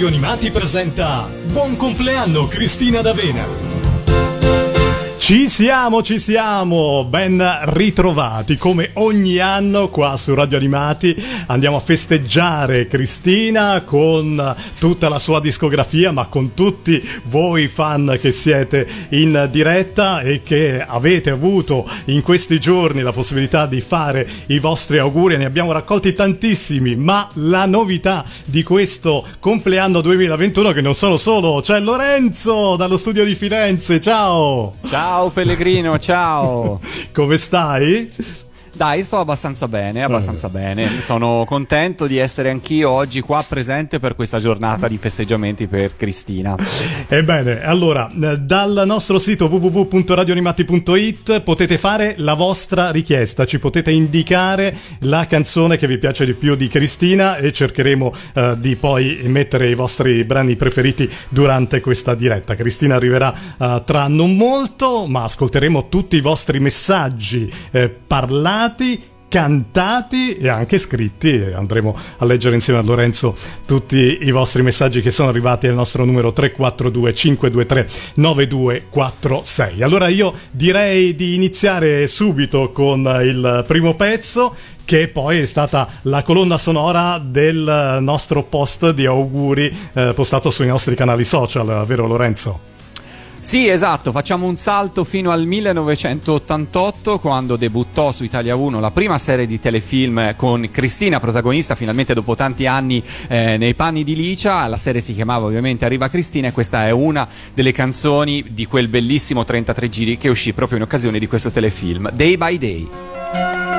Radio Animati presenta Buon compleanno Cristina D'Avena. Ci siamo, ci siamo, ben ritrovati come ogni anno qua su Radio Animati. Andiamo a festeggiare Cristina con tutta la sua discografia, ma con tutti voi fan che siete in diretta e che avete avuto in questi giorni la possibilità di fare i vostri auguri. Ne abbiamo raccolti tantissimi, ma la novità di questo compleanno 2021 che non sono solo, c'è Lorenzo dallo studio di Firenze. Ciao! Ciao! Ciao Pellegrino, ciao! Come stai? Dai, sto abbastanza bene, abbastanza eh. bene. Sono contento di essere anch'io oggi qua presente per questa giornata di festeggiamenti per Cristina. Ebbene, allora, eh, dal nostro sito www.radioanimati.it potete fare la vostra richiesta, ci potete indicare la canzone che vi piace di più di Cristina e cercheremo uh, di poi mettere i vostri brani preferiti durante questa diretta. Cristina arriverà uh, tra non molto, ma ascolteremo tutti i vostri messaggi eh, parlati suonati cantati e anche scritti andremo a leggere insieme a Lorenzo tutti i vostri messaggi che sono arrivati al nostro numero 342 523 9246 allora io direi di iniziare subito con il primo pezzo che poi è stata la colonna sonora del nostro post di auguri eh, postato sui nostri canali social vero Lorenzo? Sì, esatto, facciamo un salto fino al 1988 quando debuttò su Italia 1 la prima serie di telefilm con Cristina protagonista finalmente dopo tanti anni eh, nei panni di Licia, la serie si chiamava ovviamente Arriva Cristina e questa è una delle canzoni di quel bellissimo 33 giri che uscì proprio in occasione di questo telefilm, Day by Day.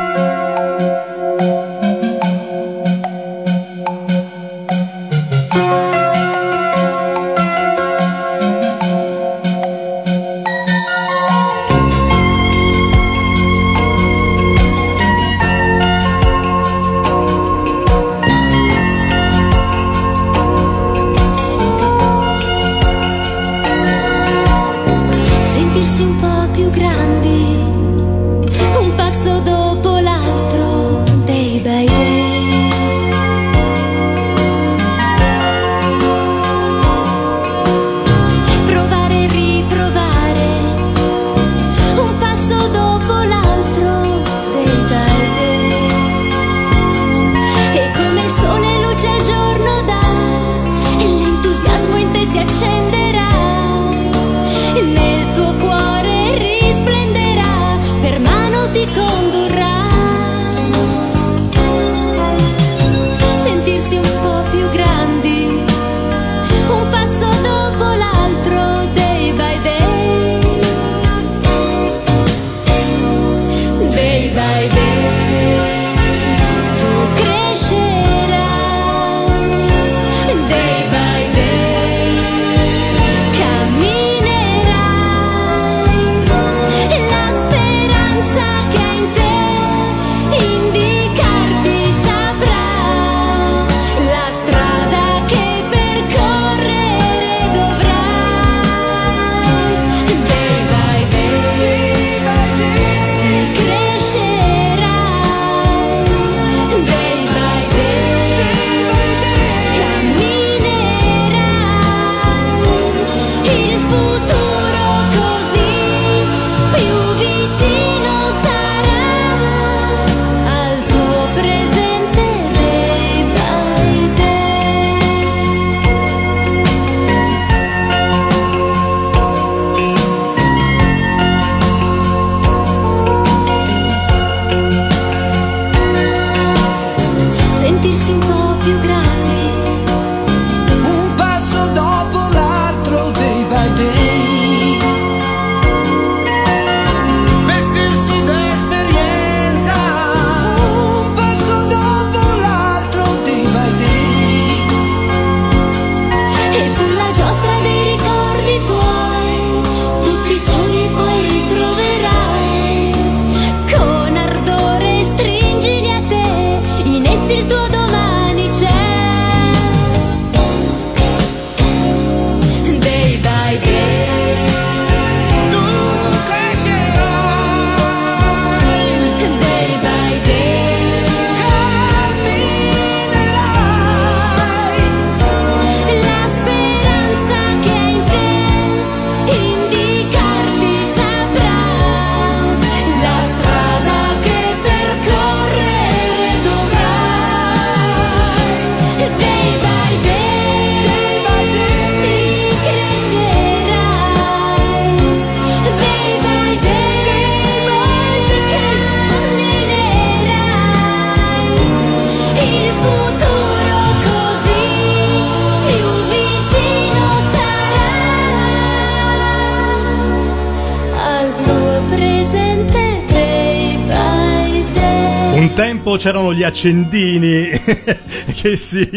C'erano gli accendini che si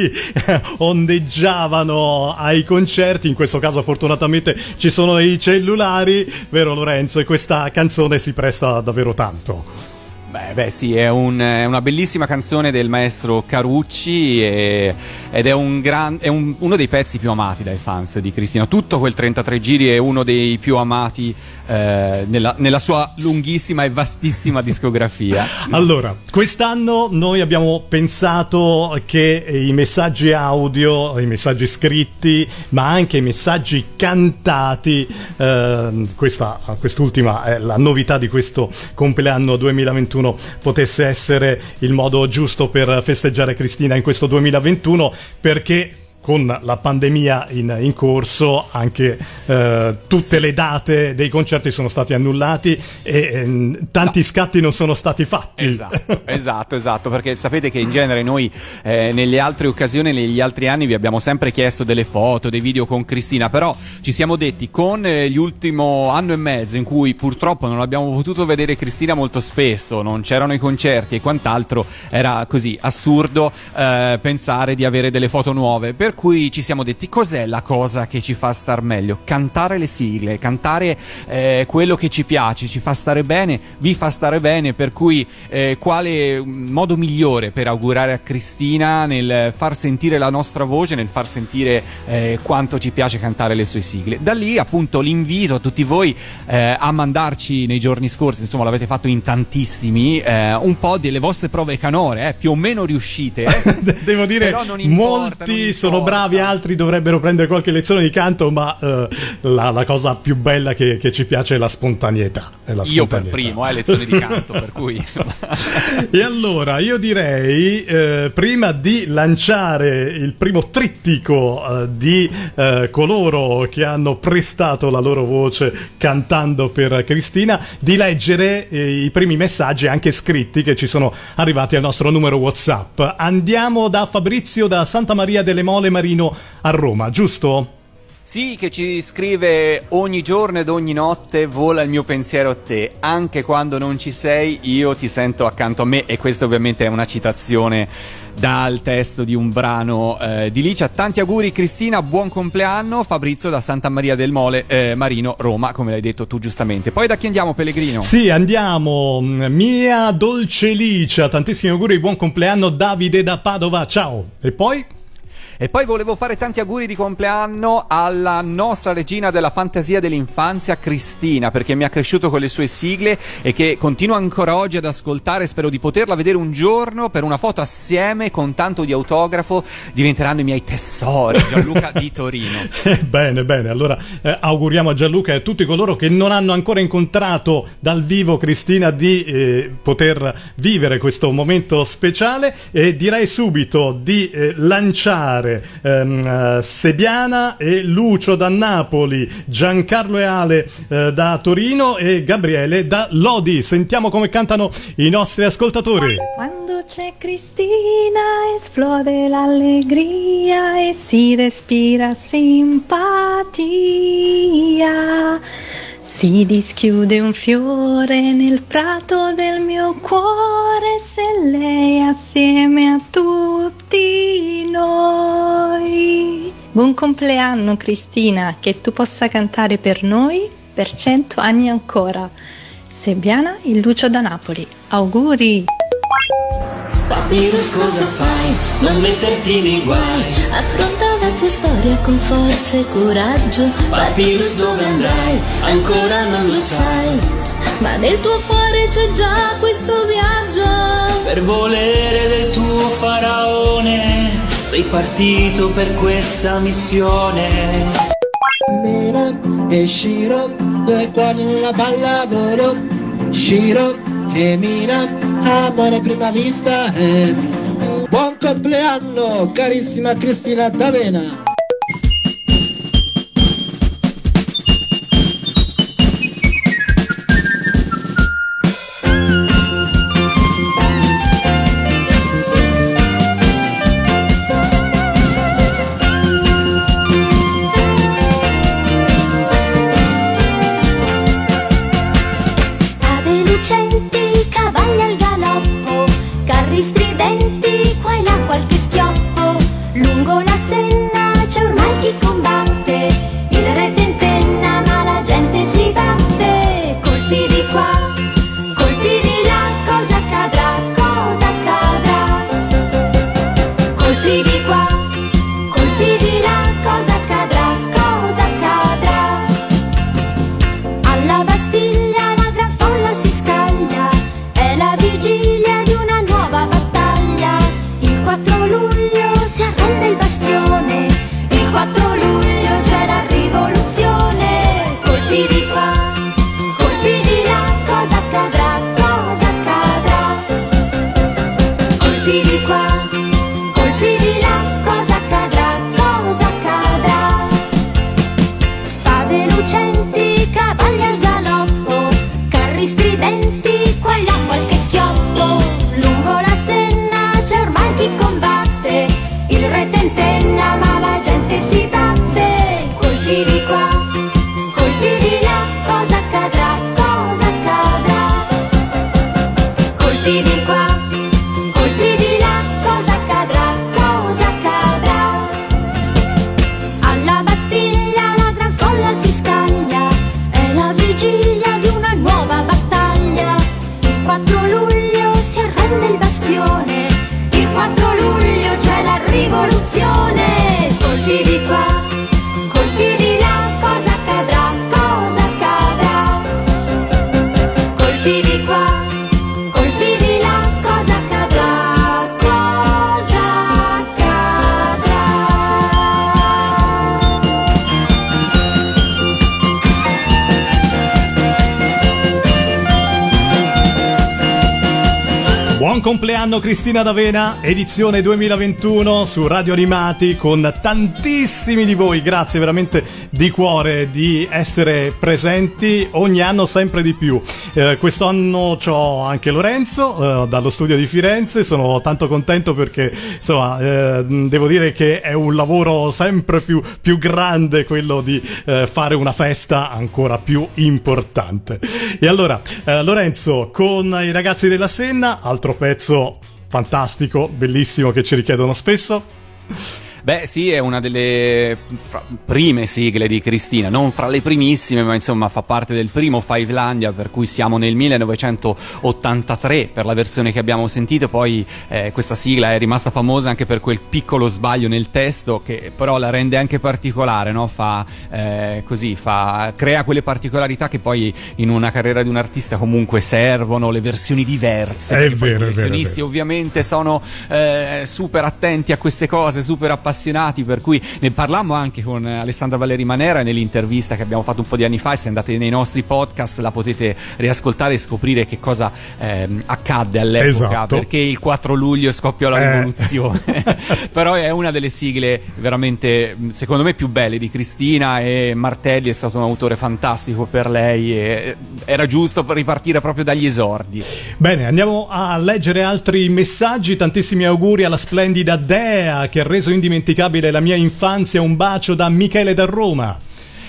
ondeggiavano ai concerti, in questo caso fortunatamente ci sono i cellulari, vero Lorenzo? E questa canzone si presta davvero tanto. Beh, beh, sì, è, un, è, una bellissima canzone del maestro Carucci e, ed è, un gran, è un, uno dei pezzi più amati dai fans di Cristina. Tutto quel 33 giri è uno dei più amati eh, nella, nella, sua lunghissima e vastissima discografia. allora, quest'anno noi abbiamo pensato che i messaggi audio, i messaggi scritti, ma anche i messaggi cantati, eh, questa, quest'ultima è la novità di questo compleanno 2021 2021 potesse essere il modo giusto per festeggiare Cristina in questo 2021 perché con la pandemia in, in corso anche eh, tutte sì. le date dei concerti sono stati annullati e eh, tanti no. scatti non sono stati fatti. Esatto, esatto, esatto, perché sapete che in genere noi eh, nelle altre occasioni, negli altri anni vi abbiamo sempre chiesto delle foto, dei video con Cristina, però ci siamo detti con eh, l'ultimo anno e mezzo in cui purtroppo non abbiamo potuto vedere Cristina molto spesso, non c'erano i concerti e quant'altro, era così assurdo eh, pensare di avere delle foto nuove. Per per cui ci siamo detti cos'è la cosa che ci fa star meglio? Cantare le sigle, cantare eh, quello che ci piace, ci fa stare bene, vi fa stare bene, per cui eh, quale modo migliore per augurare a Cristina nel far sentire la nostra voce, nel far sentire eh, quanto ci piace cantare le sue sigle. Da lì appunto l'invito a tutti voi eh, a mandarci nei giorni scorsi, insomma l'avete fatto in tantissimi, eh, un po' delle vostre prove canore, eh, più o meno riuscite. Devo dire, molti sono bravi, altri dovrebbero prendere qualche lezione di canto, ma uh, la, la, cosa più bella che, che, ci piace è la spontaneità. È la io per primo, eh, lezioni di canto, per cui insomma. E allora io direi, eh, prima di lanciare il primo trittico eh, di eh, coloro che hanno prestato la loro voce cantando per Cristina, di leggere eh, i primi messaggi anche scritti che ci sono arrivati al nostro numero WhatsApp. Andiamo da Fabrizio da Santa Maria delle Mole Marino a Roma, giusto? Sì, che ci scrive ogni giorno ed ogni notte vola il mio pensiero a te, anche quando non ci sei io ti sento accanto a me e questa ovviamente è una citazione dal testo di un brano eh, di Licia. Tanti auguri Cristina, buon compleanno Fabrizio da Santa Maria del Mole, eh, Marino, Roma, come l'hai detto tu giustamente. Poi da chi andiamo Pellegrino? Sì, andiamo. Mia dolce Licia, tantissimi auguri, buon compleanno Davide da Padova, ciao. E poi? E poi volevo fare tanti auguri di compleanno alla nostra regina della fantasia dell'infanzia, Cristina, perché mi ha cresciuto con le sue sigle e che continuo ancora oggi ad ascoltare. Spero di poterla vedere un giorno per una foto assieme con tanto di autografo. Diventeranno i miei tesori. Gianluca di Torino. bene, bene. Allora eh, auguriamo a Gianluca e a tutti coloro che non hanno ancora incontrato dal vivo Cristina di eh, poter vivere questo momento speciale e direi subito di eh, lanciare ascoltare ehm, uh, Sebiana e Lucio da Napoli, Giancarlo e Ale uh, da Torino e Gabriele da Lodi. Sentiamo come cantano i nostri ascoltatori. Quando c'è Cristina esplode l'allegria e si respira simpatia. Si dischiude un fiore nel prato del mio cuore se lei assieme a tutti noi. Buon compleanno Cristina, che tu possa cantare per noi per cento anni ancora. Sebbiana il Lucio da Napoli. Auguri! Papyrus cosa fai? Non metterti nei guai. Affronta la tua storia con forza e coraggio. Papyrus dove andrai? Ancora non lo sai. Ma nel tuo cuore c'è già questo viaggio. Per volere del tuo faraone Sei partito per questa missione. Mira e Shiro, due cuori una palla volo Shiro e Mina amore prima vista eh. Buon compleanno carissima Cristina D'Avena Cristina D'Avena, edizione 2021 su Radio Animati con tantissimi di voi, grazie veramente di cuore di essere presenti ogni anno sempre di più. Eh, quest'anno c'ho anche Lorenzo eh, dallo studio di Firenze, sono tanto contento perché insomma eh, devo dire che è un lavoro sempre più, più grande quello di eh, fare una festa ancora più importante. E allora eh, Lorenzo con i ragazzi della Senna, altro pezzo fantastico, bellissimo che ci richiedono spesso. Beh, sì, è una delle prime sigle di Cristina, non fra le primissime, ma insomma fa parte del primo Fivelandia, per cui siamo nel 1983 per la versione che abbiamo sentito. Poi eh, questa sigla è rimasta famosa anche per quel piccolo sbaglio nel testo, che però la rende anche particolare, no? Fa eh, così, fa, crea quelle particolarità che poi in una carriera di un artista comunque servono, le versioni diverse. È vero, i collezionisti ovviamente sono eh, super attenti a queste cose, super appassionati, per cui ne parlammo anche con Alessandra Valeri Manera nell'intervista che abbiamo fatto un po' di anni fa e se andate nei nostri podcast la potete riascoltare e scoprire che cosa ehm, accadde all'epoca, Esatto. perché il 4 luglio scoppiò la Eh. rivoluzione. Però è una delle sigle veramente, secondo me, più belle di Cristina e Martelli è stato un autore fantastico per lei e era giusto ripartire proprio dagli esordi. Bene, andiamo a leggere altri messaggi. Tantissimi auguri alla splendida Dea che ha reso indimenticabile la mia infanzia. Un bacio da Michele da Roma.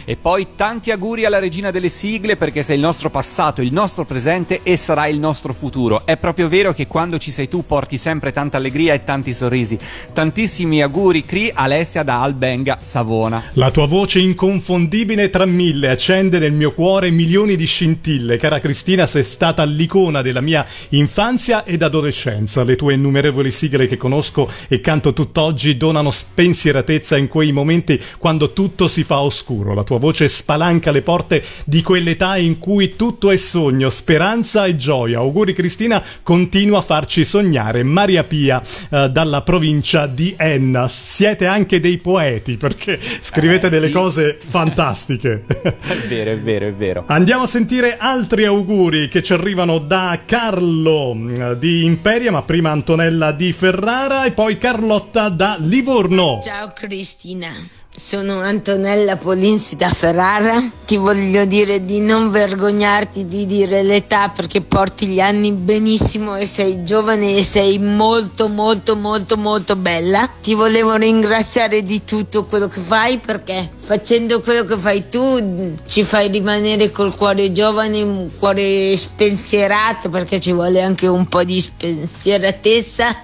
E poi tanti auguri alla regina delle sigle perché sei il nostro passato, il nostro presente e sarà il nostro futuro. È proprio vero che quando ci sei tu porti sempre tanta allegria e tanti sorrisi. Tantissimi auguri, Cri Alessia da Albenga, Savona. La tua voce inconfondibile tra mille accende nel mio cuore milioni di scintille. Cara Cristina, sei stata l'icona della mia infanzia ed adolescenza. Le tue innumerevoli sigle che conosco e canto tutt'oggi donano spensieratezza in quei momenti quando tutto si fa oscuro. La tua voce spalanca le porte di quell'età in cui tutto è sogno, speranza e gioia. Auguri Cristina, continua a farci sognare. Maria Pia eh, dalla provincia di Enna. Siete anche dei poeti perché scrivete Eh, delle sì. cose fantastiche. È vero, è vero, è vero. Andiamo a sentire altri auguri che ci arrivano da Carlo mh, di Imperia, ma prima Antonella di Ferrara e poi Carlotta da Livorno. Ciao Cristina, Sono Antonella Polinsi da Ferrara. Ti voglio dire di non vergognarti di dire l'età perché porti gli anni benissimo e sei giovane e sei molto molto molto molto bella. Ti volevo ringraziare di tutto quello che fai perché facendo quello che fai tu ci fai rimanere col cuore giovane, un cuore spensierato perché ci vuole anche un po' di spensieratezza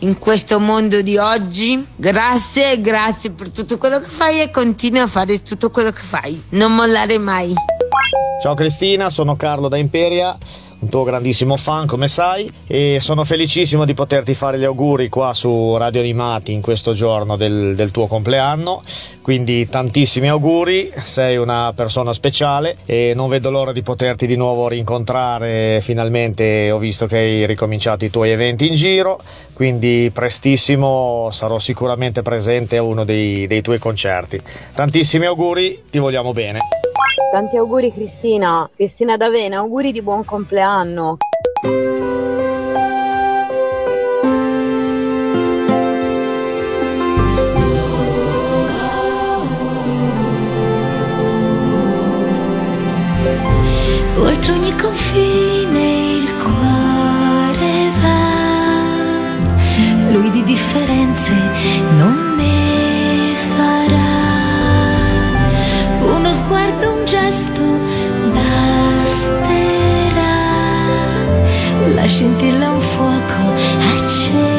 in questo mondo di oggi. Grazie, grazie per tutto quello che fai e continua a fare tutto quello che fai. Non mollare mai. Ciao Cristina, sono Carlo da Imperia un tuo grandissimo fan come sai e sono felicissimo di poterti fare gli auguri qua su Radio Animati in questo giorno del, del, tuo compleanno. Quindi tantissimi auguri sei una persona speciale e non vedo l'ora di poterti di nuovo rincontrare. Finalmente ho visto che hai ricominciato i tuoi eventi in giro quindi prestissimo sarò sicuramente presente a uno dei, dei tuoi concerti. Tantissimi auguri ti vogliamo bene Tanti auguri Cristina, Cristina D'Avena, auguri di buon compleanno. Oltre ogni confine il cuore va, lui di differenze non ne farà. Uno sguardo, gesto basterà, la scintilla un fuoco accenderà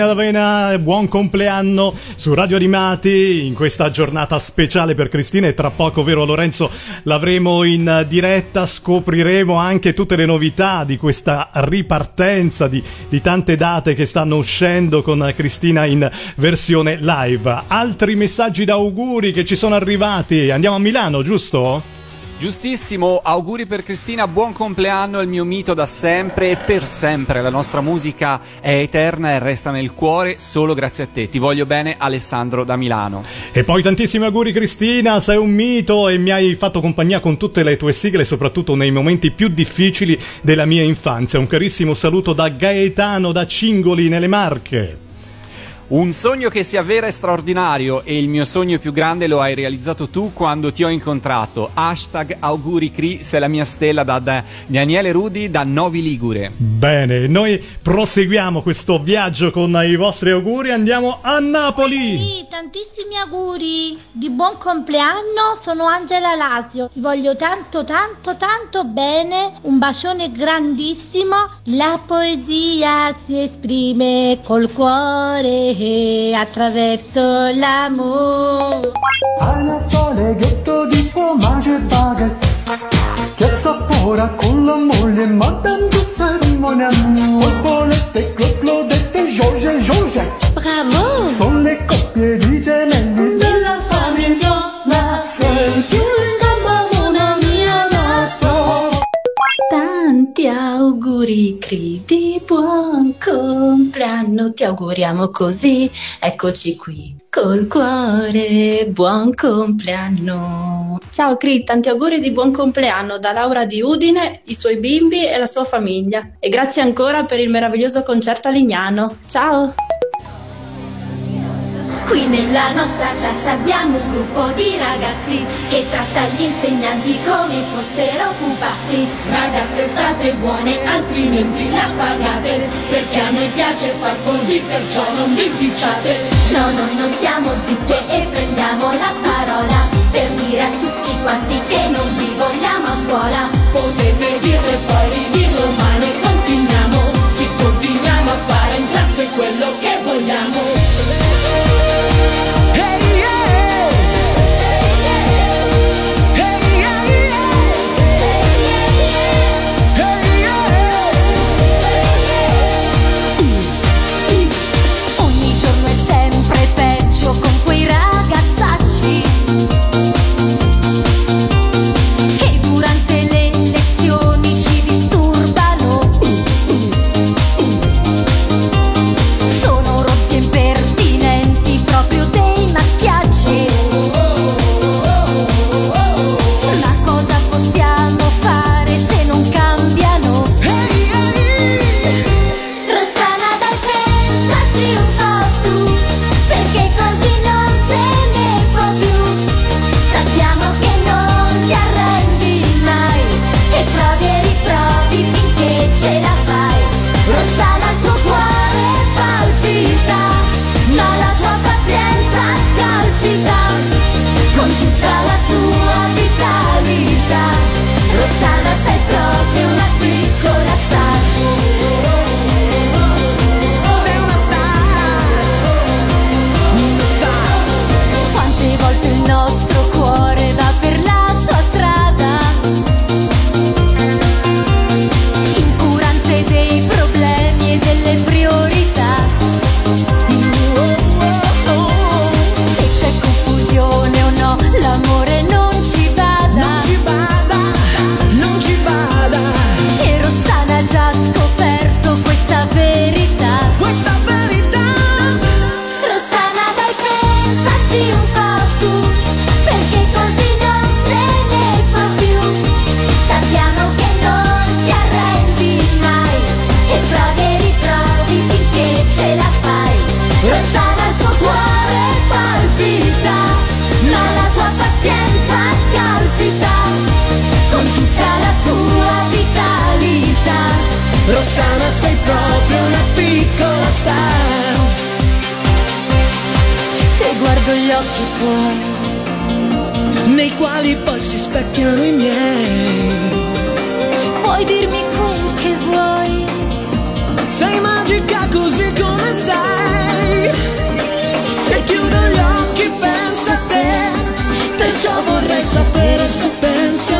Emma, Cristina D'Avena, buon compleanno su Radio Animati in questa giornata speciale per Cristina e tra poco, vero Lorenzo, l'avremo in diretta, scopriremo anche tutte le novità di questa ripartenza di, di tante date che stanno uscendo con Cristina in versione live. Altri messaggi d'auguri che ci sono arrivati, andiamo a Milano, giusto? Giustissimo, auguri per Cristina, buon compleanno, il mio mito da sempre e per sempre. La nostra musica è eterna e resta nel cuore solo grazie a te. Ti voglio bene, Alessandro da Milano. E poi tantissimi auguri Cristina, sei un mito e mi hai fatto compagnia con tutte le tue sigle, soprattutto nei momenti più difficili della mia infanzia. Un carissimo saluto da Gaetano da Cingoli nelle Marche. Un sogno che si avvera è straordinario e il mio sogno più grande lo hai realizzato tu quando ti ho incontrato. Hashtag auguri Cri, sei la mia stella da, da Daniele Rudi da Novi Ligure. Bene, noi proseguiamo questo viaggio con i vostri auguri, andiamo a Napoli. Tantissimi auguri di buon compleanno, sono Angela Lasio, vi voglio tanto tanto tanto bene, un bacione grandissimo, la poesia si esprime col cuore e attraverso l'amore. Anatole ghetto di formaggio e baguette che assapora con la moglie Madame de cerimonia. Colpolette, clopplodette, George e George Bravo! Sono le Tanti auguri, Cri, di buon compleanno. Ti auguriamo così, eccoci qui. Col cuore, buon compleanno. Ciao Cri, tanti auguri di buon compleanno da Laura di Udine, i suoi bimbi e la sua famiglia. E grazie ancora per il meraviglioso concerto a Lignano. Ciao! Qui nella nostra classe abbiamo un gruppo di ragazzi che tratta gli insegnanti come fossero pupazzi. Ragazze state buone, altrimenti la pagate Perché a noi piace far così, perciò non vi impicciate No, noi non stiamo zitte e prendiamo la parola per dire a tutti quanti che non vi vogliamo a scuola. Potete dirle poi ridirlo ma noi continuiamo Sì, continuiamo a fare in classe quello occhi tuoi Nei quali poi si specchiano i miei. Puoi dirmi quel che vuoi? Sei magica così come sei. Se chiudo gli occhi penso a te. Perciò vorrei sapere se pensi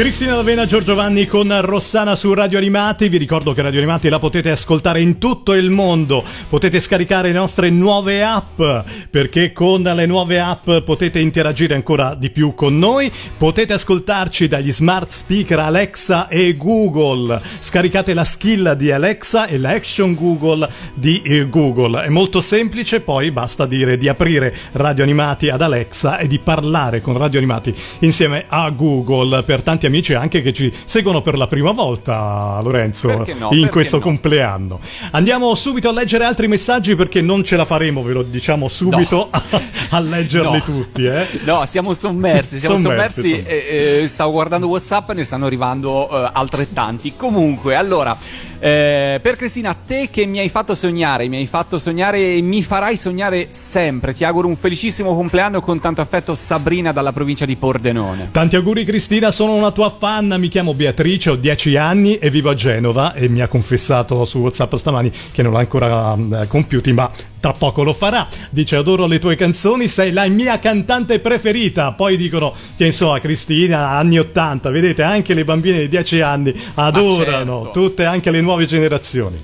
Cristina Lavena, Giorgio Vanni con Rossana su Radio Animati. Vi ricordo che Radio Animati la potete ascoltare in tutto il mondo. Potete scaricare le nostre nuove app perché con le nuove app potete interagire ancora di più con noi. Potete ascoltarci dagli smart speaker Alexa e Google. Scaricate la skill di Alexa e l'action Google di eh, Google. È molto semplice, poi basta dire di aprire Radio Animati ad Alexa e di parlare con Radio Animati insieme a Google per tanti amici anche che ci seguono per la prima volta, Lorenzo, no? in Perché questo no? compleanno. Andiamo subito a leggere altri messaggi perché non ce la faremo, ve lo diciamo subito, a, a leggerli No. tutti. Eh? No, siamo sommersi, siamo Sommersi, sommersi. e, e stavo guardando WhatsApp e ne stanno arrivando eh, altrettanti. Comunque, allora, eh, per Cristina, te che mi hai fatto sognare, mi hai fatto sognare e mi farai sognare sempre. Ti auguro un felicissimo compleanno con tanto affetto, Sabrina dalla provincia di Pordenone. Tanti auguri Cristina, sono una tua fan, mi chiamo Beatrice, ho 10 anni e vivo a Genova e mi ha confessato su WhatsApp stamani che non l'ha ancora eh, compiuti, ma tra poco lo farà. Dice adoro le tue canzoni, sei la mia cantante preferita. Poi dicono che insomma Cristina anni 80, vedete anche le bambine di 10 anni adorano certo. tutte anche le nuove generazioni.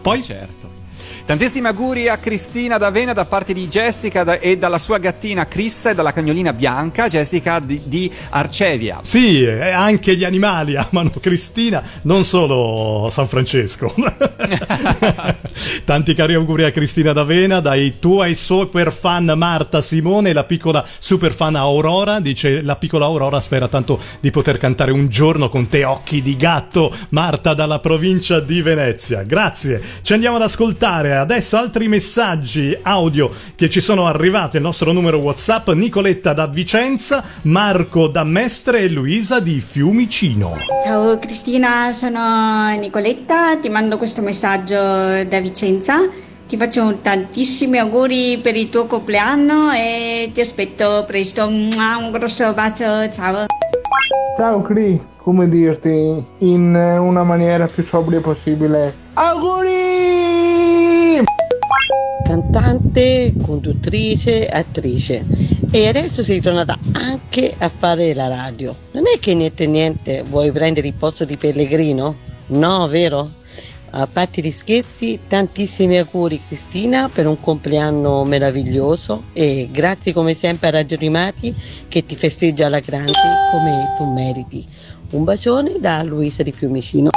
Poi Certo. Tantissimi auguri a Cristina D'Avena da parte di Jessica e dalla sua gattina Chris e dalla cagnolina bianca Jessica di, di Arcevia. Sì, anche gli animali amano Cristina, non solo San Francesco. Tanti cari auguri a Cristina D'Avena, dai tuoi super fan Marta Simone e la piccola super fan Aurora. Dice la piccola Aurora spera tanto di poter cantare un giorno con te occhi di gatto, Marta dalla provincia di Venezia. Grazie. Ci andiamo ad ascoltare adesso altri messaggi audio che ci sono arrivati al nostro numero WhatsApp. Nicoletta da Vicenza, Marco da Mestre e Luisa di Fiumicino. Ciao Cristina, sono Nicoletta, ti mando questo messaggio da Vicenza. Ti faccio tantissimi auguri per il tuo compleanno e ti aspetto presto. Un grosso bacio, ciao. Ciao Cri, come dirti in una maniera più sobria possibile. Auguri! Cantante, conduttrice, attrice e adesso sei tornata anche a fare la radio. Non è che niente niente vuoi prendere il posto di Pellegrino? No, vero? A parte gli scherzi, tantissimi auguri Cristina per un compleanno meraviglioso e grazie come sempre a Radio Rimati che ti festeggia alla grande come tu meriti. Un bacione da Luisa di Fiumicino.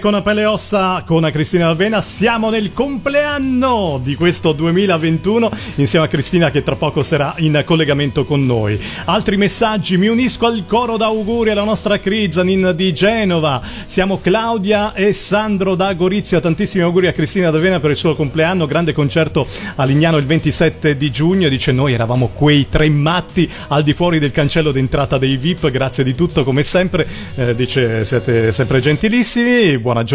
E polvere con pelle ossa con Cristina Alvena. Siamo nel compleanno di questo 2021 insieme a Cristina che tra poco sarà in collegamento con noi. Altri messaggi, mi unisco al coro d'auguri alla nostra Krizanin di Genova. Siamo Claudia e Sandro da Gorizia. Tantissimi auguri a Cristina Alvena per il suo compleanno. Grande concerto a Lignano il 27 di giugno. Dice noi eravamo quei tre matti al di fuori del cancello d'entrata dei VIP. Grazie di tutto come sempre. Eh, dice siete sempre gentilissimi buona giornata.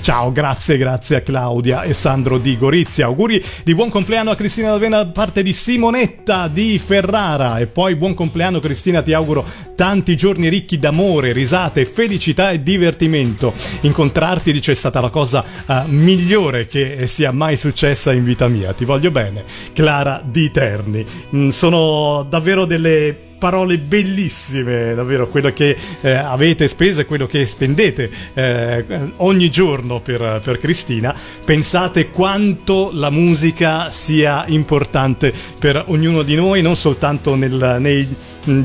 Ciao, grazie, grazie a Claudia e Sandro di Gorizia. Auguri di buon compleanno a Cristina D'Avena da parte di Simonetta di Ferrara. E poi buon compleanno Cristina, ti auguro tanti giorni ricchi d'amore, risate, felicità e divertimento. Incontrarti, dice, è stata la cosa uh, migliore che sia mai successa in vita mia. Ti voglio bene. Clara di Terni. Mm, sono davvero delle parole bellissime, davvero quello che eh, avete speso e quello che spendete eh, ogni giorno per, per, Cristina. Pensate quanto la musica sia importante per ognuno di noi, non soltanto nel, nei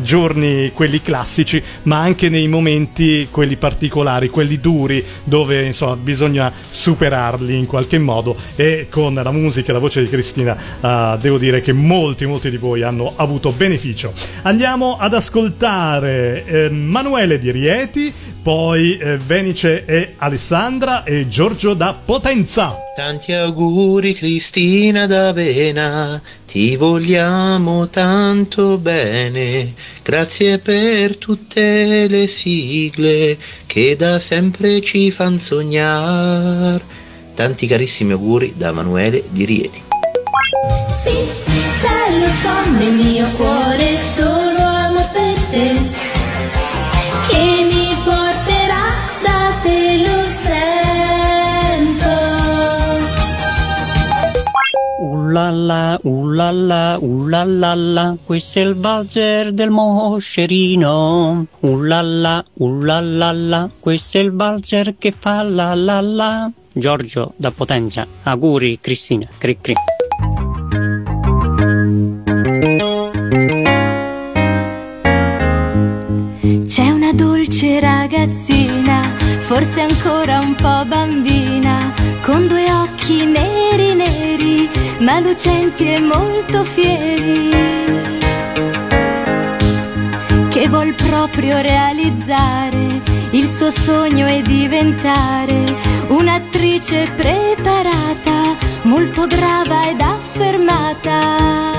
giorni quelli classici, ma anche nei momenti quelli particolari, quelli duri, dove insomma bisogna superarli in qualche modo. E con la musica e la voce di Cristina, uh, devo dire che molti, molti di voi hanno avuto beneficio. Andiamo ad ascoltare eh, Manuele di Rieti, poi eh, Venice e Alessandra e Giorgio da Potenza. Tanti auguri Cristina d'Avena, ti vogliamo tanto bene, grazie per tutte le sigle che da sempre ci fan sognare. Tanti carissimi auguri da Emanuele di Rieti. Sì, c'è lo so nel mio cuore solo Ullalla, ullalla, ullalla, questo è il valzer del moscerino. Ullalla, ullalla, questo è il valzer che fa la la la. Giorgio da Potenza, auguri Cristina, cri cri. C'è una dolce ragazzina, forse ancora un po' bambina, con due occhi neri ma lucenti e molto fieri, che vuol proprio realizzare il suo sogno e diventare un'attrice preparata, molto brava ed affermata.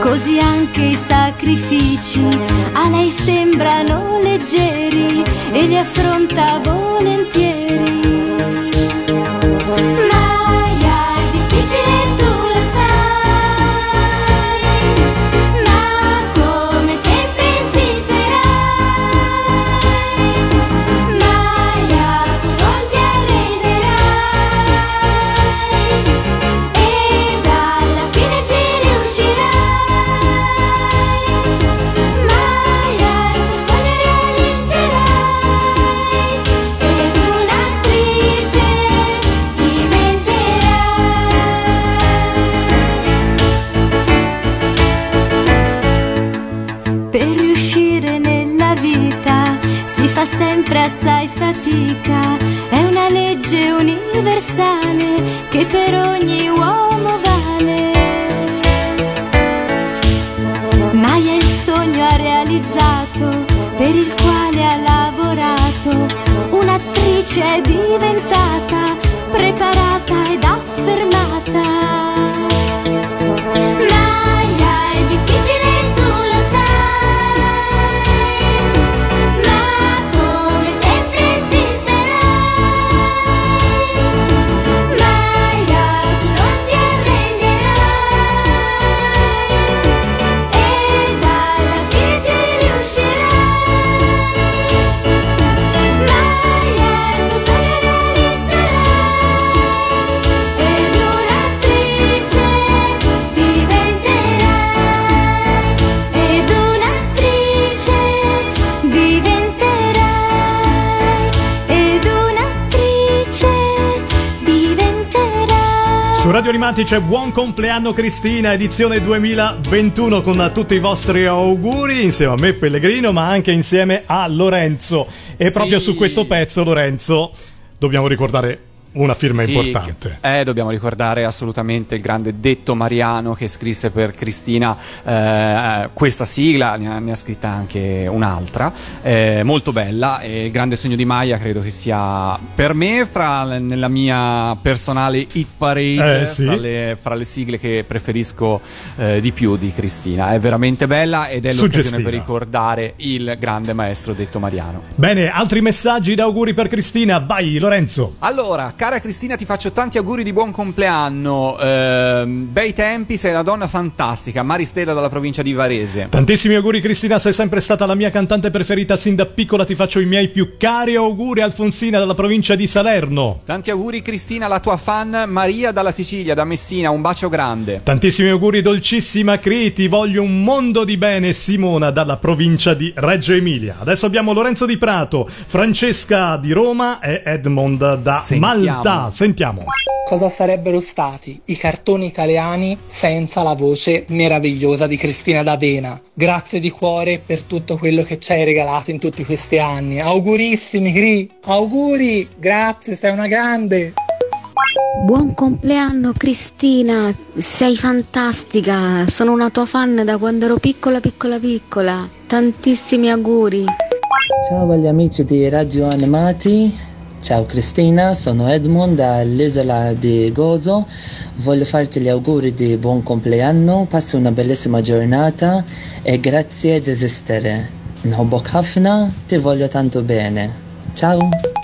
Così anche i sacrifici, a lei sembrano leggeri e li affronta volentieri. Universale che per ogni uomo vale. Maya il sogno ha realizzato, per il quale ha lavorato, un'attrice è diventata, preparata Radio Animati c'è Buon compleanno Cristina, edizione 2021 con tutti i vostri auguri insieme a me Pellegrino ma anche insieme a Lorenzo. E Sì. proprio su questo pezzo Lorenzo dobbiamo ricordare una firma Sì, importante. eh, dobbiamo ricordare assolutamente il grande Detto Mariano che scrisse per Cristina eh, questa sigla, ne ha, ne ha scritta anche un'altra, eh, molto bella. E il grande sogno di Maya credo che sia per me, fra, nella mia personale hit parade, Eh, sì. fra, le, fra le sigle che preferisco eh, di più di Cristina. È veramente bella ed è l'occasione Suggestiva. per ricordare il grande maestro Detto Mariano. Bene, altri messaggi d'auguri per Cristina. Vai Lorenzo. Allora, cara Cristina, ti faccio tanti auguri di buon compleanno. Ehm, bei tempi, sei una donna fantastica. Maristella dalla provincia di Varese. Tantissimi auguri Cristina, sei sempre stata la mia cantante preferita sin da piccola, ti faccio i miei più cari auguri Alfonsina dalla provincia di Salerno. Tanti auguri Cristina, la tua fan Maria dalla Sicilia, da Messina. Un bacio grande. Tantissimi auguri dolcissima Cri, ti voglio un mondo di bene Simona dalla provincia di Reggio Emilia. Adesso abbiamo Lorenzo di Prato, Francesca di Roma e Edmond da Sentiamo. Malta. Sentiamo. Cosa sarebbero stati i cartoni italiani senza la voce meravigliosa di Cristina D'Avena? Grazie di cuore per tutto quello che ci hai regalato in tutti questi anni. Augurissimi, Cri! Auguri! Grazie, sei una grande! Buon compleanno Cristina, sei fantastica, sono una tua fan da quando ero piccola piccola piccola, tantissimi auguri. Ciao agli amici di Radio Animati, ciao Cristina, sono Edmond dall'isola di Gozo, voglio farti gli auguri di buon compleanno, passi una bellissima giornata e grazie di esistere. Nħobbok ħafna, ti voglio tanto bene. Ciao!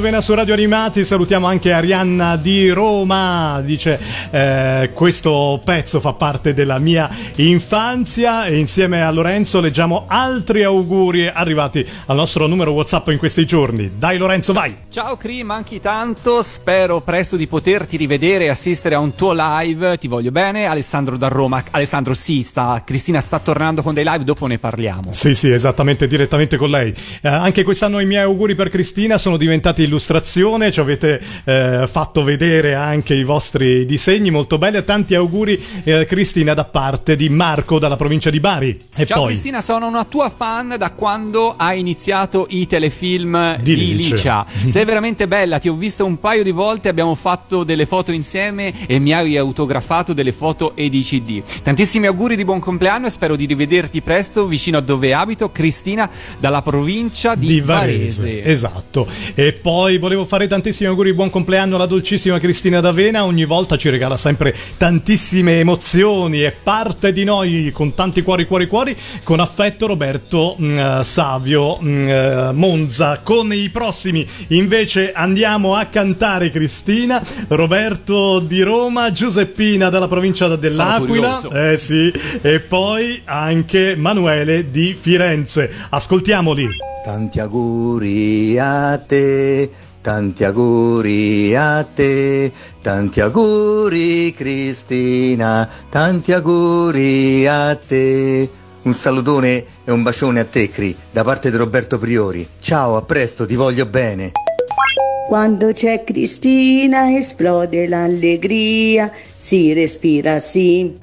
Rovena su Radio Animati, salutiamo anche Arianna di Roma, dice eh, questo pezzo fa parte della mia infanzia e insieme a Lorenzo leggiamo altri auguri arrivati al nostro numero Whatsapp in questi giorni. Dai Lorenzo, vai! Ciao Cri, manchi tanto, spero presto di poterti rivedere e assistere a un tuo live, ti voglio bene, Alessandro da Roma, Alessandro sì, sta, Cristina sta tornando con dei live, dopo ne parliamo. Sì, sì, esattamente, direttamente con lei. Eh, anche quest'anno i miei auguri per Cristina sono diventati illustrazione, ci avete eh, fatto vedere anche i vostri disegni molto belli. Tanti auguri eh, Cristina da parte di Marco dalla provincia di Bari. E Ciao poi Cristina, sono una tua fan da quando hai iniziato i telefilm Di di, Licia. Licia. Sei veramente bella, ti ho vista un paio di volte, abbiamo fatto delle foto insieme e mi hai autografato delle foto e di CD. Tantissimi auguri di buon compleanno e spero di rivederti presto vicino a dove abito, Cristina dalla provincia di, di Varese. Esatto. E poi volevo fare tantissimi auguri di buon compleanno alla dolcissima Cristina D'Avena. Ogni volta ci regala sempre tantissime emozioni. È parte di noi con tanti cuori, cuori, cuori. Con affetto Roberto mh, eh, Savio mh, eh, Monza. Con i prossimi invece andiamo a cantare Cristina, Roberto di Roma, Giuseppina dalla provincia dell'Aquila. Eh sì. E poi anche Manuele di Firenze. Ascoltiamoli. Tanti auguri a te, tanti auguri a te, tanti auguri Cristina, tanti auguri a te. Un salutone e un bacione a te, Cri, da parte di Roberto Priori. Ciao, a presto, ti voglio bene. Quando c'è Cristina esplode l'allegria, si respira simpatia,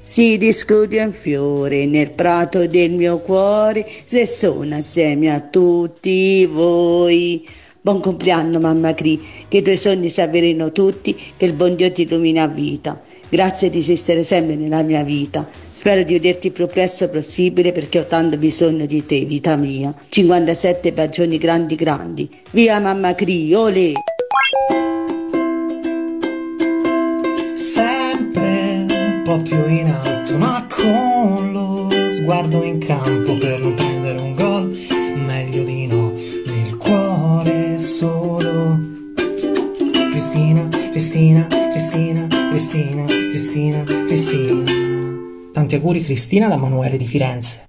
si discude un fiore nel prato del mio cuore, se sono assieme a tutti voi. Buon compleanno mamma Cri, che i tuoi sogni si avverino tutti, che il buon Dio ti illumina a vita. Grazie di esistere sempre nella mia vita. Spero di vederti il più presto possibile perché ho tanto bisogno di te, vita mia. 57 bagioni grandi grandi. Via mamma Cri, olè! Sempre un po' più in alto, ma con lo sguardo in campo per non prendere un gol, meglio di no, nel cuore solo. Cristina, Cristina, Cristina, Cristina, Cristina, Cristina. Tanti auguri Cristina da Manuele di Firenze.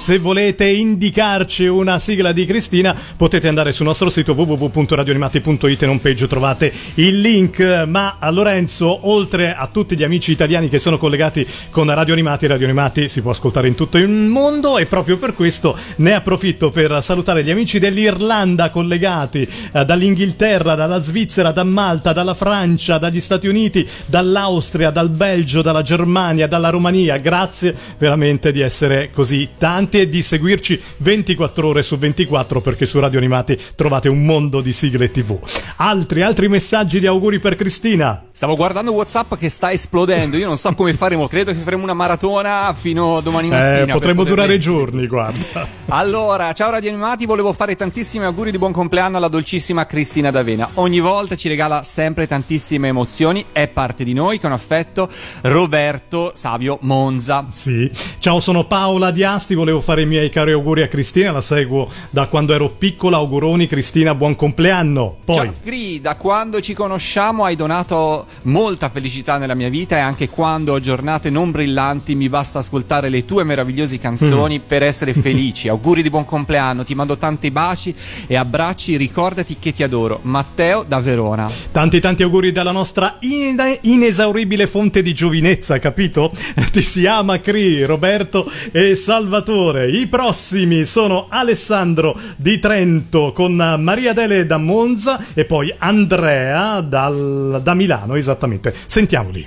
Se volete indicarci una sigla di Cristina, potete andare sul nostro sito www.radioanimati.it in home page trovate il link. Ma a Lorenzo, oltre a tutti gli amici italiani che sono collegati con Radio Animati, Radio Animati si può ascoltare in tutto il mondo e proprio per questo ne approfitto per salutare gli amici dell'Irlanda collegati eh, dall'Inghilterra, dalla Svizzera, da Malta, dalla Francia, dagli Stati Uniti, dall'Austria, dal Belgio, dalla Germania, dalla Romania. Grazie veramente di essere così tanti e di seguirci 24 ore su 24 perché su Radio Animati trovate un mondo di sigle TV. Altri, altri messaggi di auguri per Cristina. Stavo guardando WhatsApp che sta esplodendo. Io non so come faremo. Credo che faremo una maratona fino a domani mattina. Eh, potremmo durare leggere. giorni, guarda. Allora, ciao Radio Animati, volevo fare tantissimi auguri di buon compleanno alla dolcissima Cristina D'Avena. Ogni volta ci regala sempre tantissime emozioni, è parte di noi con affetto Roberto Savio Monza. Sì. Ciao, sono Paola Di Asti, volevo fare i miei cari auguri a Cristina, la seguo da quando ero piccola. Auguroni Cristina, buon compleanno. Poi Ciao Gri, da quando ci conosciamo hai donato molta felicità nella mia vita e anche quando ho giornate non brillanti mi basta ascoltare le tue meravigliose canzoni Mm. per essere felici. Auguri di buon compleanno, ti mando tanti baci e abbracci, ricordati che ti adoro. Matteo da Verona. Tanti tanti auguri dalla nostra in- inesauribile fonte di giovinezza, capito? Ti si ama Cri, Roberto e Salvatore. I prossimi sono Alessandro di Trento con Maria Dele da Monza e poi Andrea dal- da Milano, esattamente. Sentiamoli.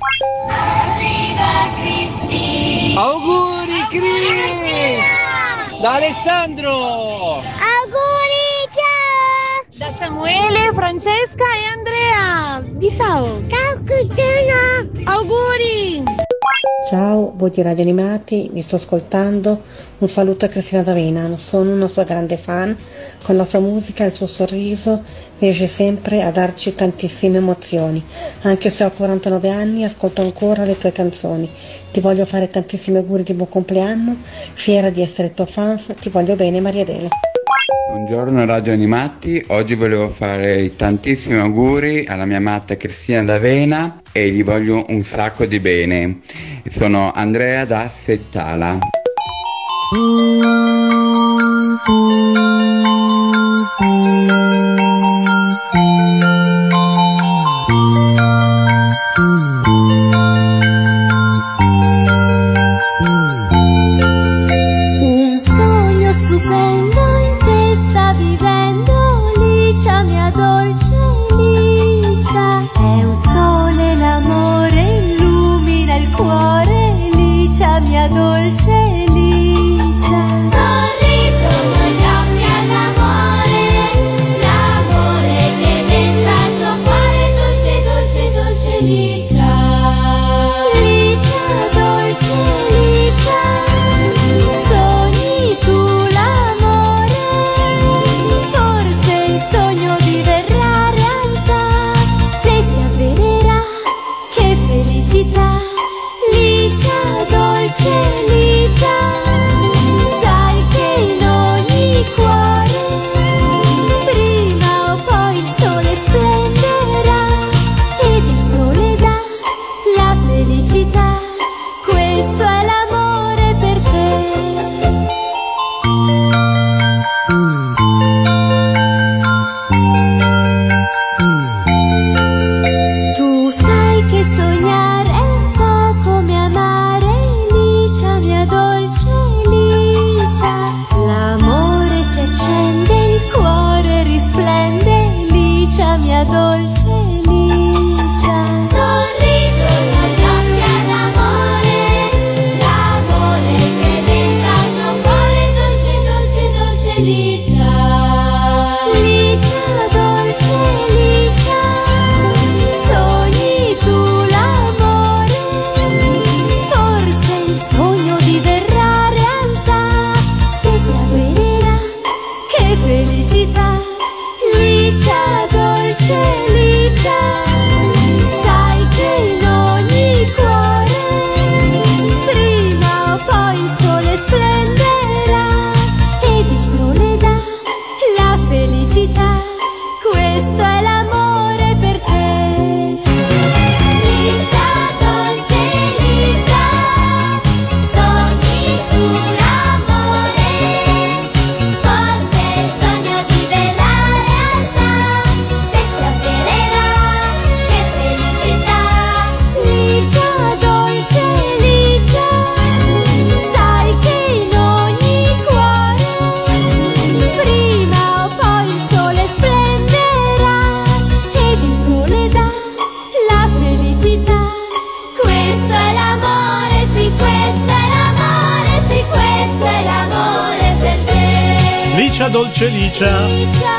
Auguri Cri! Da Alessandro! Auguri, ciao! Da Samuele, Francesca e Andrea! Di ciao! Ciao Cristina! Auguri! Ciao, voi di Radio Animati, vi sto ascoltando. Un saluto a Cristina D'Avena, sono una sua grande fan. Con la sua musica e il suo sorriso riesce sempre a darci tantissime emozioni. Anche se ho 49 anni, ascolto ancora le tue canzoni. Ti voglio fare tantissimi auguri di buon compleanno, fiera di essere tua fan, ti voglio bene Maria Dele. Buongiorno Radio Animati, oggi volevo fare tantissimi auguri alla mia amata Cristina D'Avena e gli voglio un sacco di bene. Sono Andrea da Settala. Licia, dolce Licia.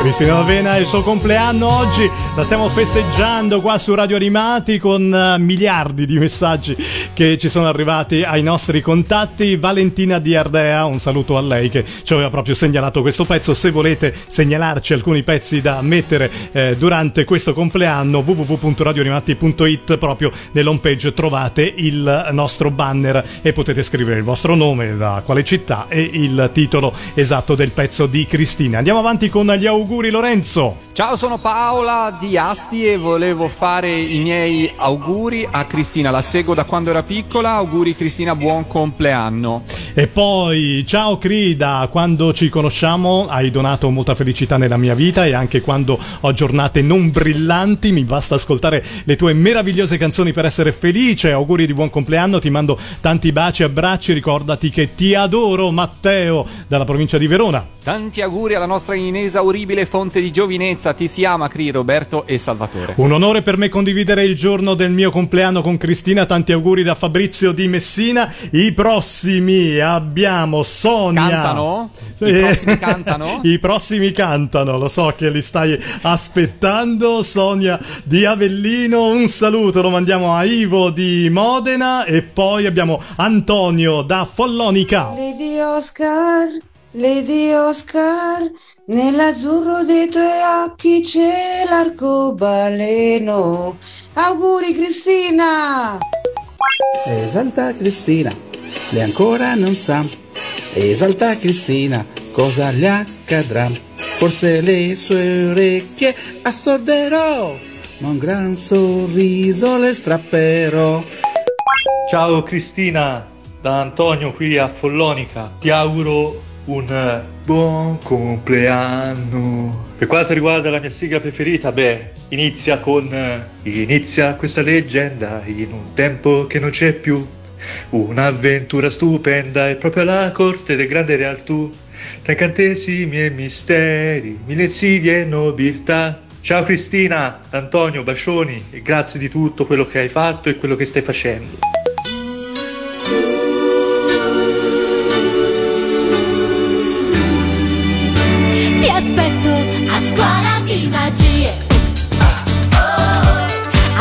Cristina Lavena è il suo compleanno oggi, la stiamo festeggiando qua su Radio Animati con eh, miliardi di messaggi che ci sono arrivati ai nostri contatti. Valentina Di Ardea, un saluto a lei che ci aveva proprio segnalato questo pezzo. Se volete segnalarci alcuni pezzi da mettere eh, durante questo compleanno, www.radioanimati.it, proprio nell'home page trovate il nostro banner e potete scrivere il vostro nome, da quale città e il titolo esatto del pezzo di Cristina. Andiamo avanti con gli auguri Lorenzo. Ciao, sono Paola di Asti e volevo fare i miei auguri a Cristina. La seguo da quando era piccola. Auguri Cristina, buon compleanno. E poi, ciao Crida, quando ci conosciamo hai donato molta felicità nella mia vita e anche quando ho giornate non brillanti mi basta ascoltare le tue meravigliose canzoni per essere felice. Auguri di buon compleanno, ti mando tanti baci e abbracci, ricordati che ti adoro Matteo dalla provincia di Verona. Tanti auguri alla nostra inesauribile fonte di giovinezza. Ti si ama, Cri, Roberto e Salvatore. Un onore per me condividere il giorno del mio compleanno con Cristina. Tanti auguri da Fabrizio di Messina. I prossimi abbiamo Sonia. Cantano? Sì. I prossimi cantano? I prossimi cantano, lo so che li stai aspettando. Sonia di Avellino, un saluto lo mandiamo a Ivo di Modena e poi abbiamo Antonio da Follonica. Lady Oscar, Lady Oscar, nell'azzurro dei tuoi occhi c'è l'arcobaleno. Auguri Cristina! Esalta Cristina, lei ancora non sa. Esalta Cristina, cosa le accadrà? Forse le sue orecchie assorderò, ma un gran sorriso le strapperò. Ciao Cristina, da Antonio qui a Follonica. Ti auguro un eh, buon compleanno. Per quanto riguarda la mia sigla preferita, beh, inizia con eh, Inizia questa leggenda in un tempo che non c'è più. Un'avventura stupenda è proprio alla corte del grande realtù. Tra incantesimi e misteri, mille insidie e nobiltà. Ciao Cristina, Antonio, bacioni e grazie di tutto quello che hai fatto e quello che stai facendo.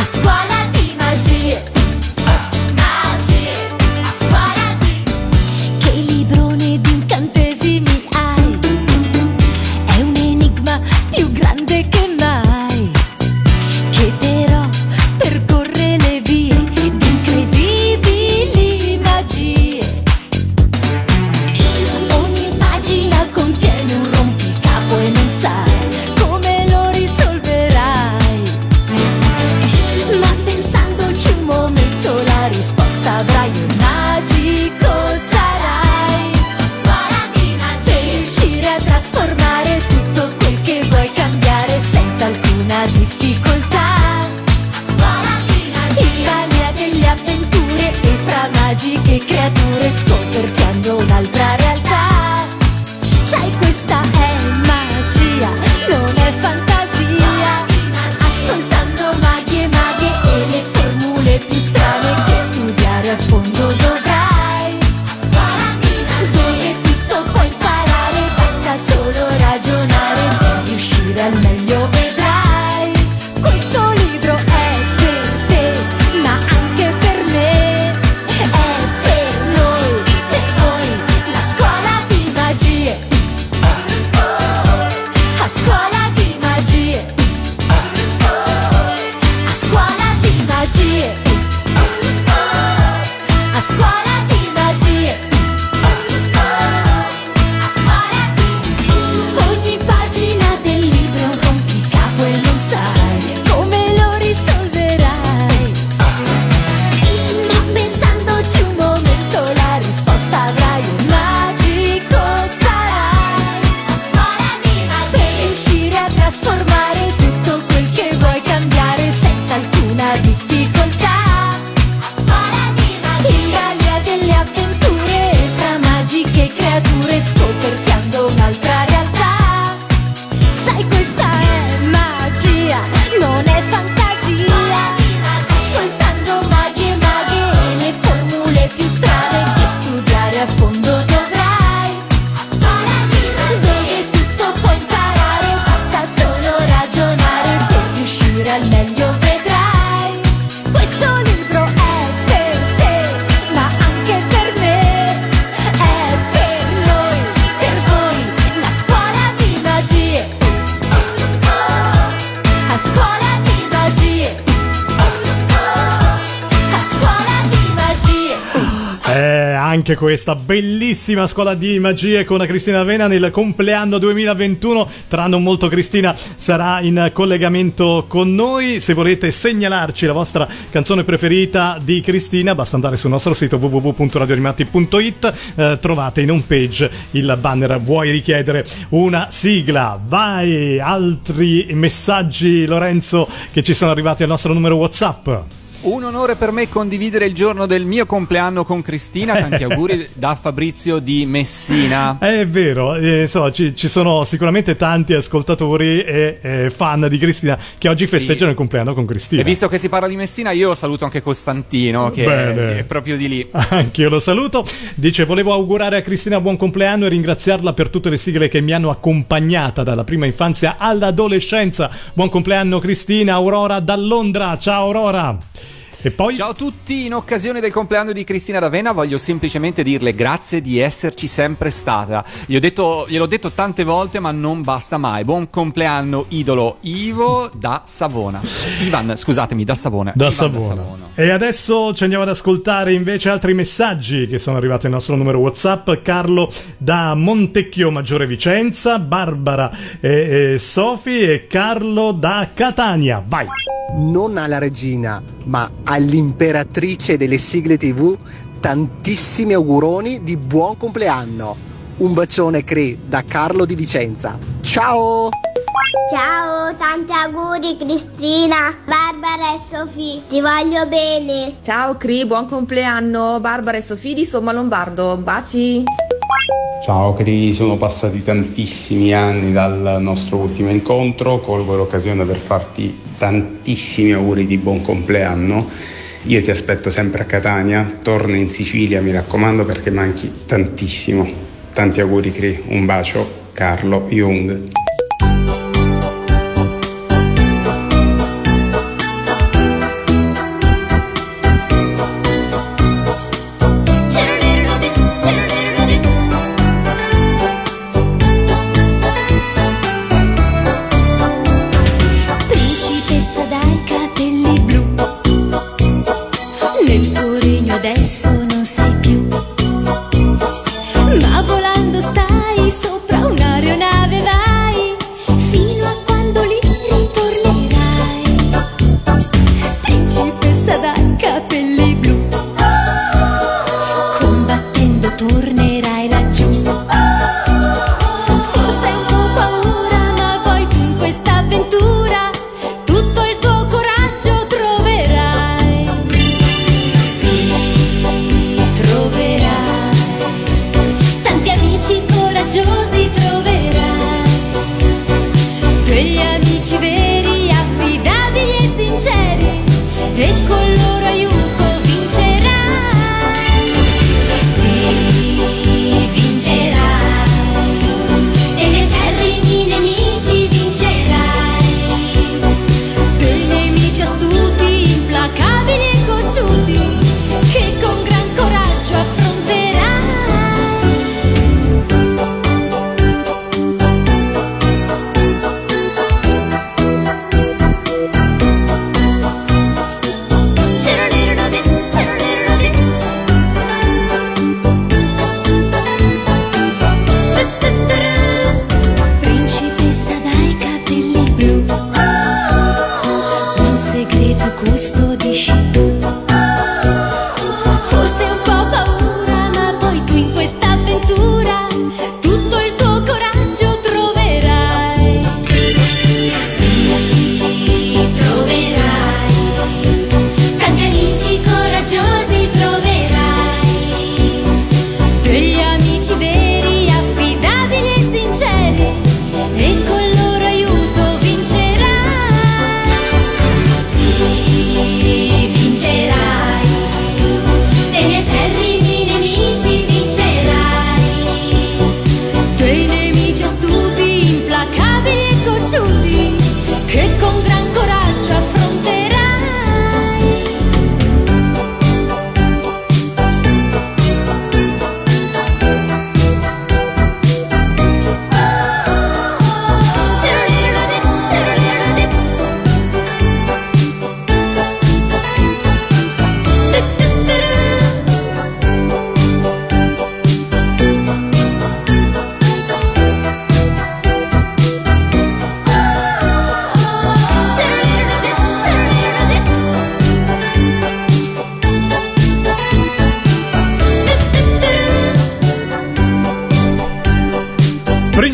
A anche questa bellissima scuola di magie con Cristina Avena nel compleanno 2021. Tra non molto Cristina sarà in collegamento con noi. Se volete segnalarci la vostra canzone preferita di Cristina, basta andare sul nostro sito www.radioanimati.it. Eh, trovate in home page il banner Vuoi richiedere una sigla? Vai! Altri messaggi, Lorenzo, che ci sono arrivati al nostro numero WhatsApp. Un onore per me condividere il giorno del mio compleanno con Cristina. Tanti auguri da Fabrizio di Messina. È vero, eh, insomma, ci, ci sono sicuramente tanti ascoltatori e eh, fan di Cristina che oggi festeggiano il compleanno con Cristina. E visto che si parla di Messina, io saluto anche Costantino, che Bene. è proprio di lì. Anch'io lo saluto. Dice: Volevo augurare a Cristina buon compleanno e ringraziarla per tutte le sigle che mi hanno accompagnata dalla prima infanzia all'adolescenza. Buon compleanno, Cristina. Aurora da Londra. Ciao, Aurora. Poi. Ciao a tutti, in occasione del compleanno di Cristina D'Avena voglio semplicemente dirle grazie di esserci sempre stata. Gli ho detto, gliel'ho detto tante volte, ma non basta mai. Buon compleanno, idolo Ivo da Savona. Ivan, scusatemi, da Savona. Da Savona. E adesso ci andiamo ad ascoltare invece altri messaggi che sono arrivati al nostro numero WhatsApp. Carlo da Montecchio Maggiore Vicenza, Barbara e, e Sofi e Carlo da Catania. Vai! Non alla regina, ma all'imperatrice delle sigle TV, tantissimi auguroni di buon compleanno. Un bacione Cri da Carlo di Vicenza. Ciao! Ciao, tanti auguri Cristina, Barbara e Sofì, ti voglio bene. Ciao Cri, buon compleanno, Barbara e Sofì di Somma Lombardo. Baci! Ciao Cri, sono passati tantissimi anni dal nostro ultimo incontro, colgo l'occasione per farti tantissimi auguri di buon compleanno. Io ti aspetto sempre a Catania, torna in Sicilia, mi raccomando perché manchi tantissimo. Tanti auguri Cri, un bacio, Carlo Jung.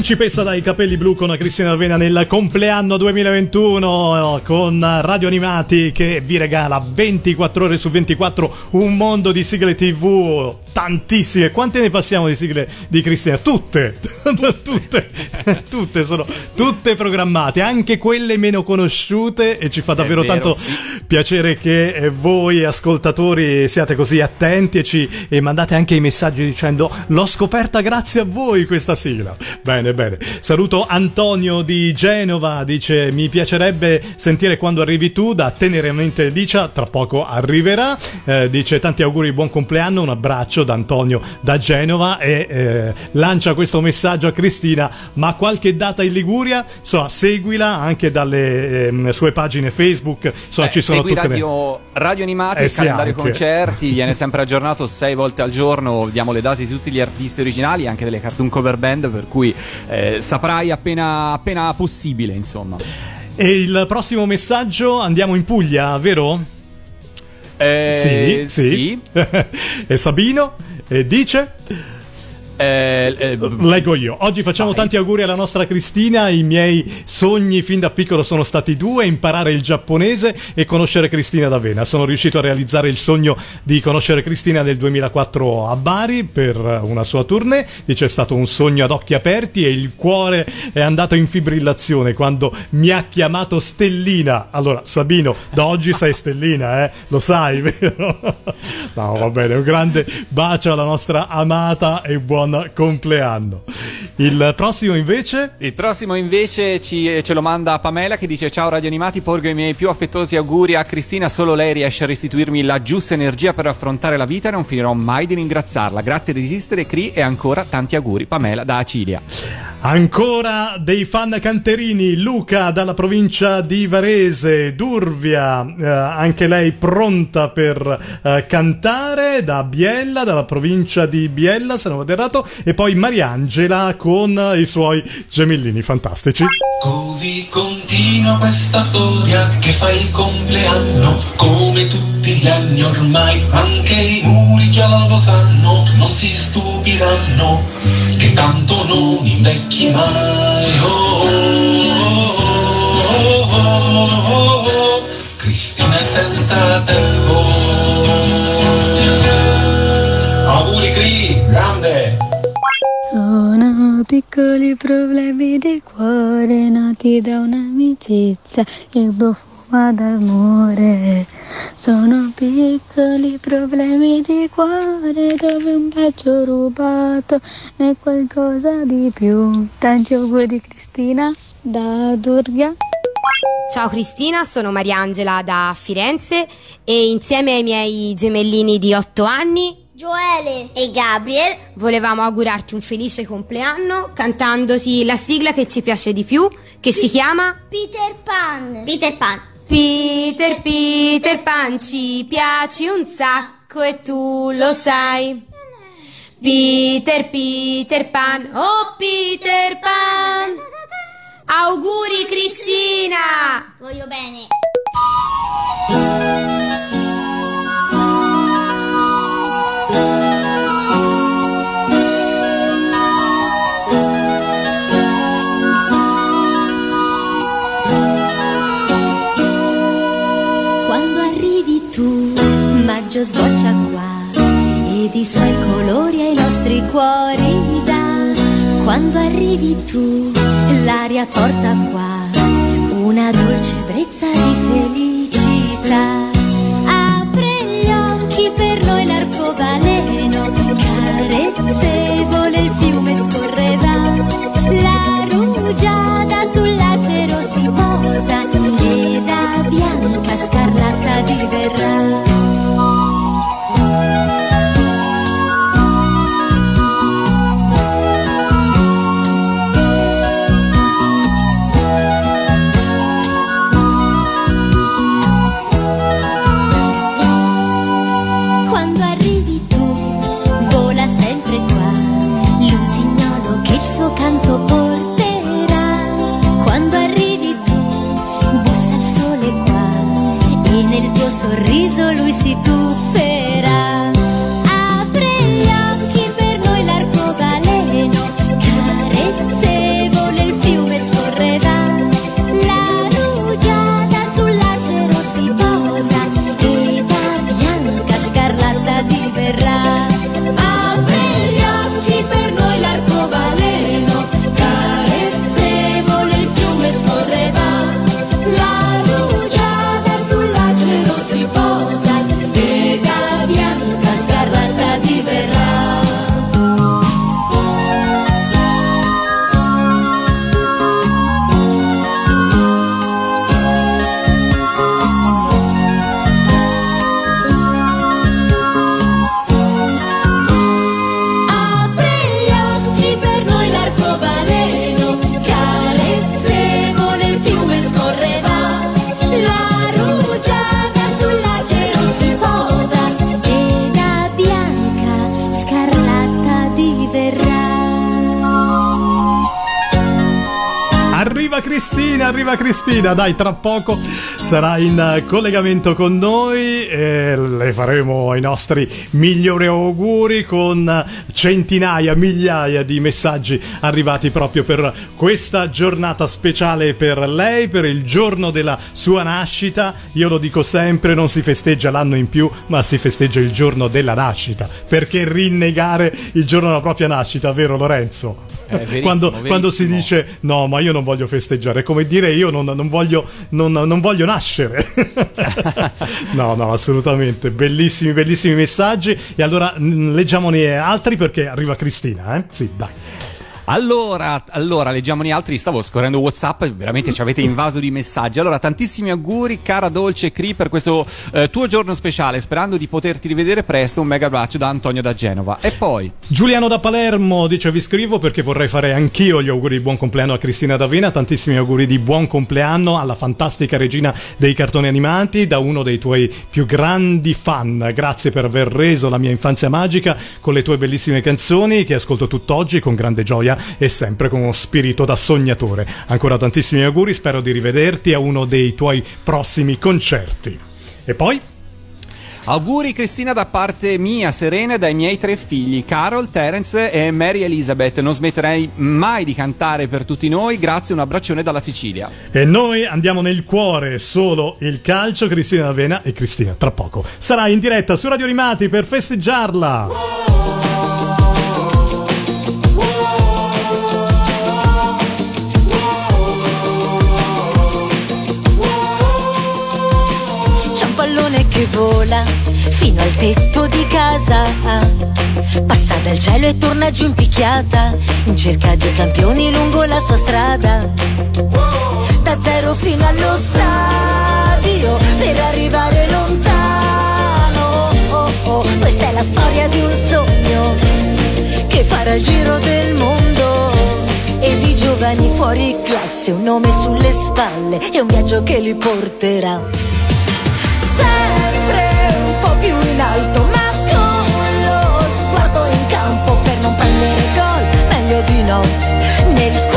Principessa dai capelli blu con Cristina Alvena nel compleanno 2021 con Radio Animati che vi regala 24 ore su 24 un mondo di sigle tv tantissime. Quante ne passiamo di sigle di Cristina? Tutte tutte tutte sono tutte programmate anche quelle meno conosciute e ci fa davvero vero, tanto sì. piacere che eh, voi ascoltatori siate così attenti e ci e mandate anche i messaggi dicendo l'ho scoperta grazie a voi questa sigla. Bene bene. Saluto Antonio di Genova dice mi piacerebbe sentire quando arrivi tu da teneramente Licia tra poco arriverà. Eh, dice tanti auguri buon compleanno un abbraccio da Antonio da Genova e eh, lancia questo messaggio a Cristina ma qualche data in Liguria? Insomma seguila anche dalle ehm, sue pagine Facebook Beh, ci sono segui tutte le- radio, radio Animati, Eh il sì, calendario anche. concerti, viene sempre aggiornato sei volte al giorno, diamo le date di tutti gli artisti originali, anche delle cartoon cover band, per cui eh, saprai appena, appena possibile, insomma. E il prossimo messaggio andiamo in Puglia, vero? Eh, sì, sì. e Sabino eh, dice? Eh, Leggo io. Oggi facciamo tanti auguri alla nostra Cristina. I miei sogni fin da piccolo sono stati due: imparare il giapponese e conoscere Cristina d'Avena. Sono riuscito a realizzare il sogno di conoscere Cristina nel 2004 a Bari per una sua tournée. Dice: è stato un sogno ad occhi aperti e il cuore è andato in fibrillazione quando mi ha chiamato Stellina. Allora, Sabino, da oggi sei Stellina, eh? Lo sai, vero? No, va bene. Un grande bacio alla nostra amata e buon compleanno. Il prossimo invece? Il prossimo invece ci- ce lo manda Pamela che dice ciao Radio Animati, porgo i miei più affettuosi auguri a Cristina, solo lei riesce a restituirmi la giusta energia per affrontare la vita e non finirò mai di ringraziarla. Grazie di esistere, Cri e ancora tanti auguri. Pamela da Acilia. Ancora dei fan canterini, Luca dalla provincia di Varese, Durvia, eh, anche lei pronta per eh, cantare, da Biella, dalla provincia di Biella, se non vado errato, e poi Mariangela con i suoi gemellini fantastici. Così continua questa storia che fa il compleanno come tutti gli anni ormai, anche i muri già lo sanno, non si stupiranno che tanto non invecchi mai. Oh, oh, oh, oh, oh, oh, Cristina è senza tempo. Auguri Cri, grande! Sono piccoli problemi di cuore nati da un'amicizia e profuma d'amore. Sono piccoli problemi di cuore dove un bacio rubato è qualcosa di più. Tanti auguri Cristina da Durga. Ciao Cristina, sono Mariangela da Firenze e insieme ai miei gemellini di 8 anni, Joele e Gabriel, volevamo augurarti un felice compleanno cantandoti la sigla che ci piace di più, che si chiama Peter Pan. Peter Pan. Peter Peter Pan ci piaci un sacco e tu lo sai. Peter Peter Pan, oh Peter Pan. Auguri Cristina! Voglio bene. Maggio sboccia qua ed i suoi colori ai nostri cuori dà. Quando arrivi tu, l'aria porta qua una dolce brezza di felicità. Apre gli occhi per noi l'arcobaleno, carezzevole il fiume scorreva. La rugiada Cristina, arriva Cristina, dai, tra poco sarà in collegamento con noi e le faremo i nostri migliori auguri con centinaia, migliaia di messaggi arrivati proprio per questa giornata speciale per lei, per il giorno della sua nascita. Io lo dico sempre, non si festeggia l'anno in più, ma si festeggia il giorno della nascita. Perché rinnegare il giorno della propria nascita, vero Lorenzo? Eh, quando, quando si dice no, ma io non voglio festeggiare, è come dire io non, non voglio, non, non voglio nascere. no, no, assolutamente. Bellissimi, bellissimi messaggi. E allora mh, leggiamone altri perché arriva Cristina, eh? Sì, dai. Allora, allora, leggiamone altri. Stavo scorrendo WhatsApp, veramente ci avete invaso di messaggi. Allora, tantissimi auguri, cara Dolce Cri, per questo eh, tuo giorno speciale. Sperando di poterti rivedere presto. Un mega abbraccio da Antonio da Genova. E poi, Giuliano da Palermo dice vi scrivo perché vorrei fare anch'io gli auguri di buon compleanno a Cristina D'Avena, tantissimi auguri di buon compleanno alla fantastica regina dei cartoni animati, da uno dei tuoi più grandi fan. Grazie per aver reso la mia infanzia magica con le tue bellissime canzoni che ascolto tutt'oggi con grande gioia e sempre con uno spirito da sognatore. Ancora tantissimi auguri, spero di rivederti a uno dei tuoi prossimi concerti. E poi? auguri Cristina da parte mia, Serena, e dai miei tre figli, Carol, Terence e Mary Elizabeth. Non smetterei mai di cantare per tutti noi. Grazie, un abbraccione dalla Sicilia. E noi andiamo nel cuore solo il calcio, Cristina D'Avena e Cristina tra poco sarà in diretta su Radio Animati per festeggiarla. C'è vola fino al tetto di casa. Passa dal cielo e torna giù in picchiata, in cerca di campioni lungo la sua strada. Da zero fino allo stadio per arrivare lontano. Oh, oh, Questa è la storia di un sogno che farà il giro del mondo. E di giovani fuori classe, un nome sulle spalle e un viaggio che li porterà sempre un po' più in alto, ma con lo sguardo in campo per non prendere gol, meglio di no. Nel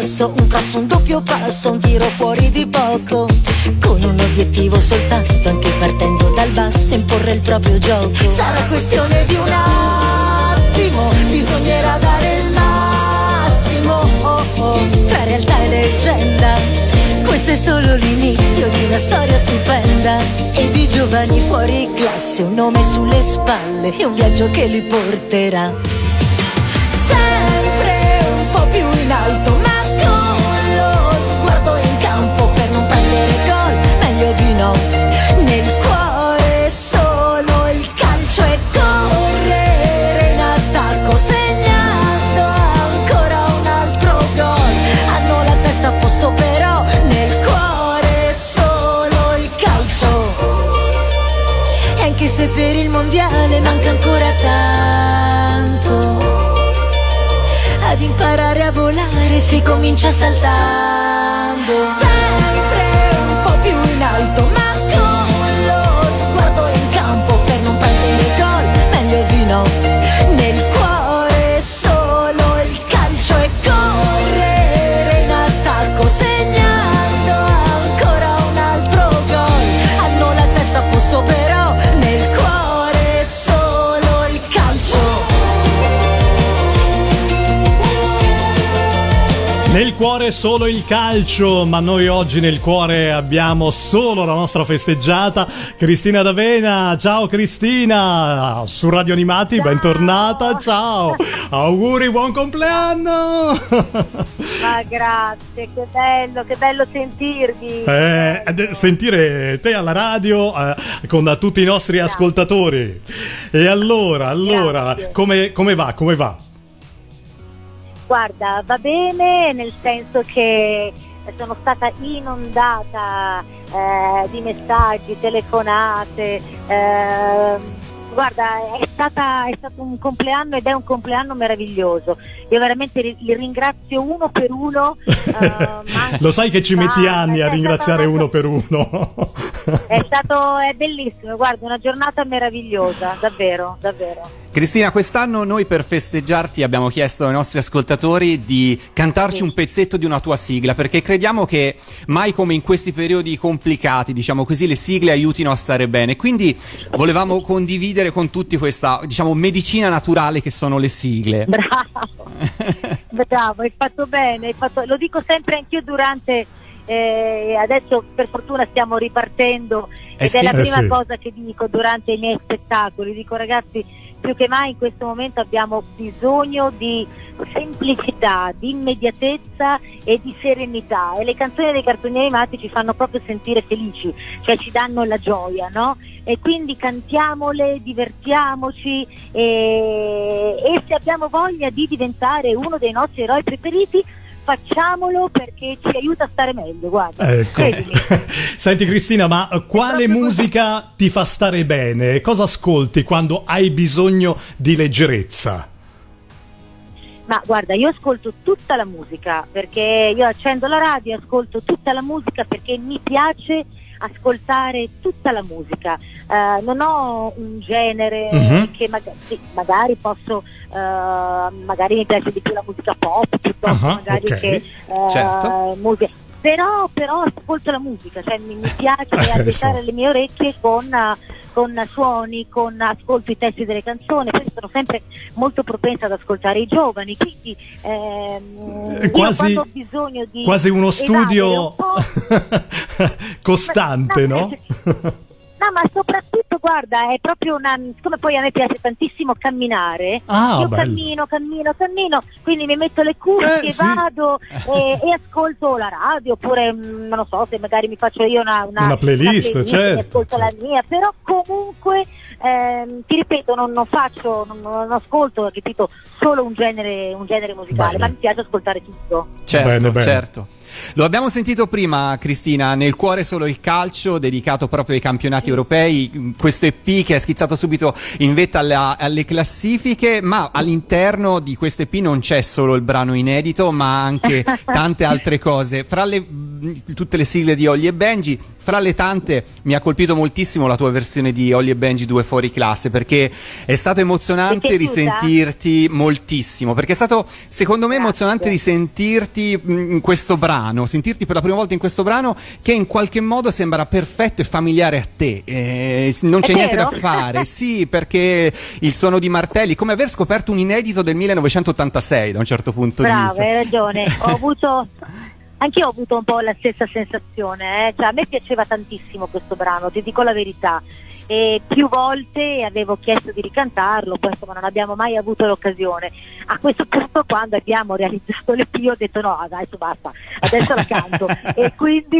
passo, un passo, un doppio passo, un tiro fuori di poco. Con un obiettivo soltanto, anche partendo dal basso, imporre il proprio gioco. Sarà questione di un attimo, bisognerà dare il massimo. Oh oh, tra realtà e leggenda. Questo è solo l'inizio di una storia stupenda E di giovani fuori classe, un nome sulle spalle E un viaggio che li porterà sempre si comincia saltando. Solo il calcio, ma noi oggi nel cuore abbiamo solo la nostra festeggiata Cristina D'Avena. Ciao Cristina, su Radio Animati, bentornata, ciao. Auguri, buon compleanno. Ma grazie, che bello, che bello sentirvi. Eh, sentire te alla radio eh, con tutti i nostri ascoltatori. E allora, allora, come, come va? Come va? Guarda, va bene nel senso che sono stata inondata eh, di messaggi, telefonate. eh, guarda, è, stata- è stato un compleanno ed è un compleanno meraviglioso. Io veramente li, li ringrazio uno per uno. eh, Lo sai che ci metti anni a ringraziare stato- uno per uno. È stato è bellissimo, guarda, una giornata meravigliosa, davvero, davvero. Cristina, quest'anno noi per festeggiarti abbiamo chiesto ai nostri ascoltatori di cantarci un pezzetto di una tua sigla, perché crediamo che mai come in questi periodi complicati, diciamo così, le sigle aiutino a stare bene. Quindi volevamo condividere con tutti questa, diciamo, medicina naturale che sono le sigle. Bravo, bravo, hai fatto bene, hai fatto- lo dico sempre anch'io durante, eh, adesso per fortuna stiamo ripartendo Eh ed sì, è la eh prima sì. cosa che dico durante i miei spettacoli, dico ragazzi più che mai in questo momento abbiamo bisogno di semplicità, di immediatezza e di serenità e le canzoni dei cartoni animati ci fanno proprio sentire felici, cioè ci danno la gioia, no? E quindi cantiamole, divertiamoci e, e se abbiamo voglia di diventare uno dei nostri eroi preferiti facciamolo perché ci aiuta a stare meglio, guarda. Ecco. Senti Cristina, ma quale musica ti fa stare bene? Cosa ascolti quando hai bisogno di leggerezza? Ma guarda, io ascolto tutta la musica perché io accendo la radio, ascolto tutta la musica perché mi piace ascoltare tutta la musica. Eh, non ho un genere Mhm. che maga- sì, magari posso, eh, magari mi piace di più la musica pop piuttosto Ah, magari ok. che eh, Certo. musica. Però, però ascolto la musica, cioè mi, mi piace Eh, agitare so. le mie orecchie con, con suoni, con ascolto i testi delle canzoni, poi sono sempre molto propensa ad ascoltare i giovani, quindi ehm, Eh, io quasi- ho bisogno di quasi uno studio un costante, no? No, ma soprattutto, guarda, è proprio una. Siccome poi a me piace tantissimo camminare, Ah, io bello. cammino, cammino, cammino, quindi mi metto le cuffie, Eh, sì. vado e, e ascolto la radio, oppure mm, non lo so se magari mi faccio io una, Una playlist, mi certo, ascolto la mia, però comunque. ehm, ti ripeto, non, non faccio, non, non ascolto, ripeto, solo un genere, un genere musicale, Bene. ma mi piace ascoltare tutto. Certo, Bene, bene. certo. Lo abbiamo sentito prima, Cristina, nel cuore solo il calcio, dedicato proprio ai campionati europei, questo EP che è schizzato subito in vetta alla- alle classifiche, ma all'interno di questo EP non c'è solo il brano inedito, ma anche tante altre cose. Fra le, tutte le sigle di Olli e Benji, fra le tante mi ha colpito moltissimo la tua versione di Olli e Benji 2 fuori classe, perché è stato emozionante risentirti moltissimo, perché è stato secondo me emozionante risentirti mh, in questo brano, sentirti per la prima volta in questo brano che in qualche modo sembra perfetto e familiare a te. Eh, non c'è È niente da vero? fare, sì, perché il suono di martelli, come aver scoperto un inedito del 1986 da un certo punto di Bravo, vista. hai ragione. Ho avuto. Anch'io ho avuto un po' la stessa sensazione, eh. Cioè, a me piaceva tantissimo questo brano, ti dico la verità. E più volte avevo chiesto di ricantarlo, poi insomma non abbiamo mai avuto l'occasione. A questo punto, quando abbiamo realizzato l'EP, ho detto no, adesso basta, adesso la canto. e, quindi,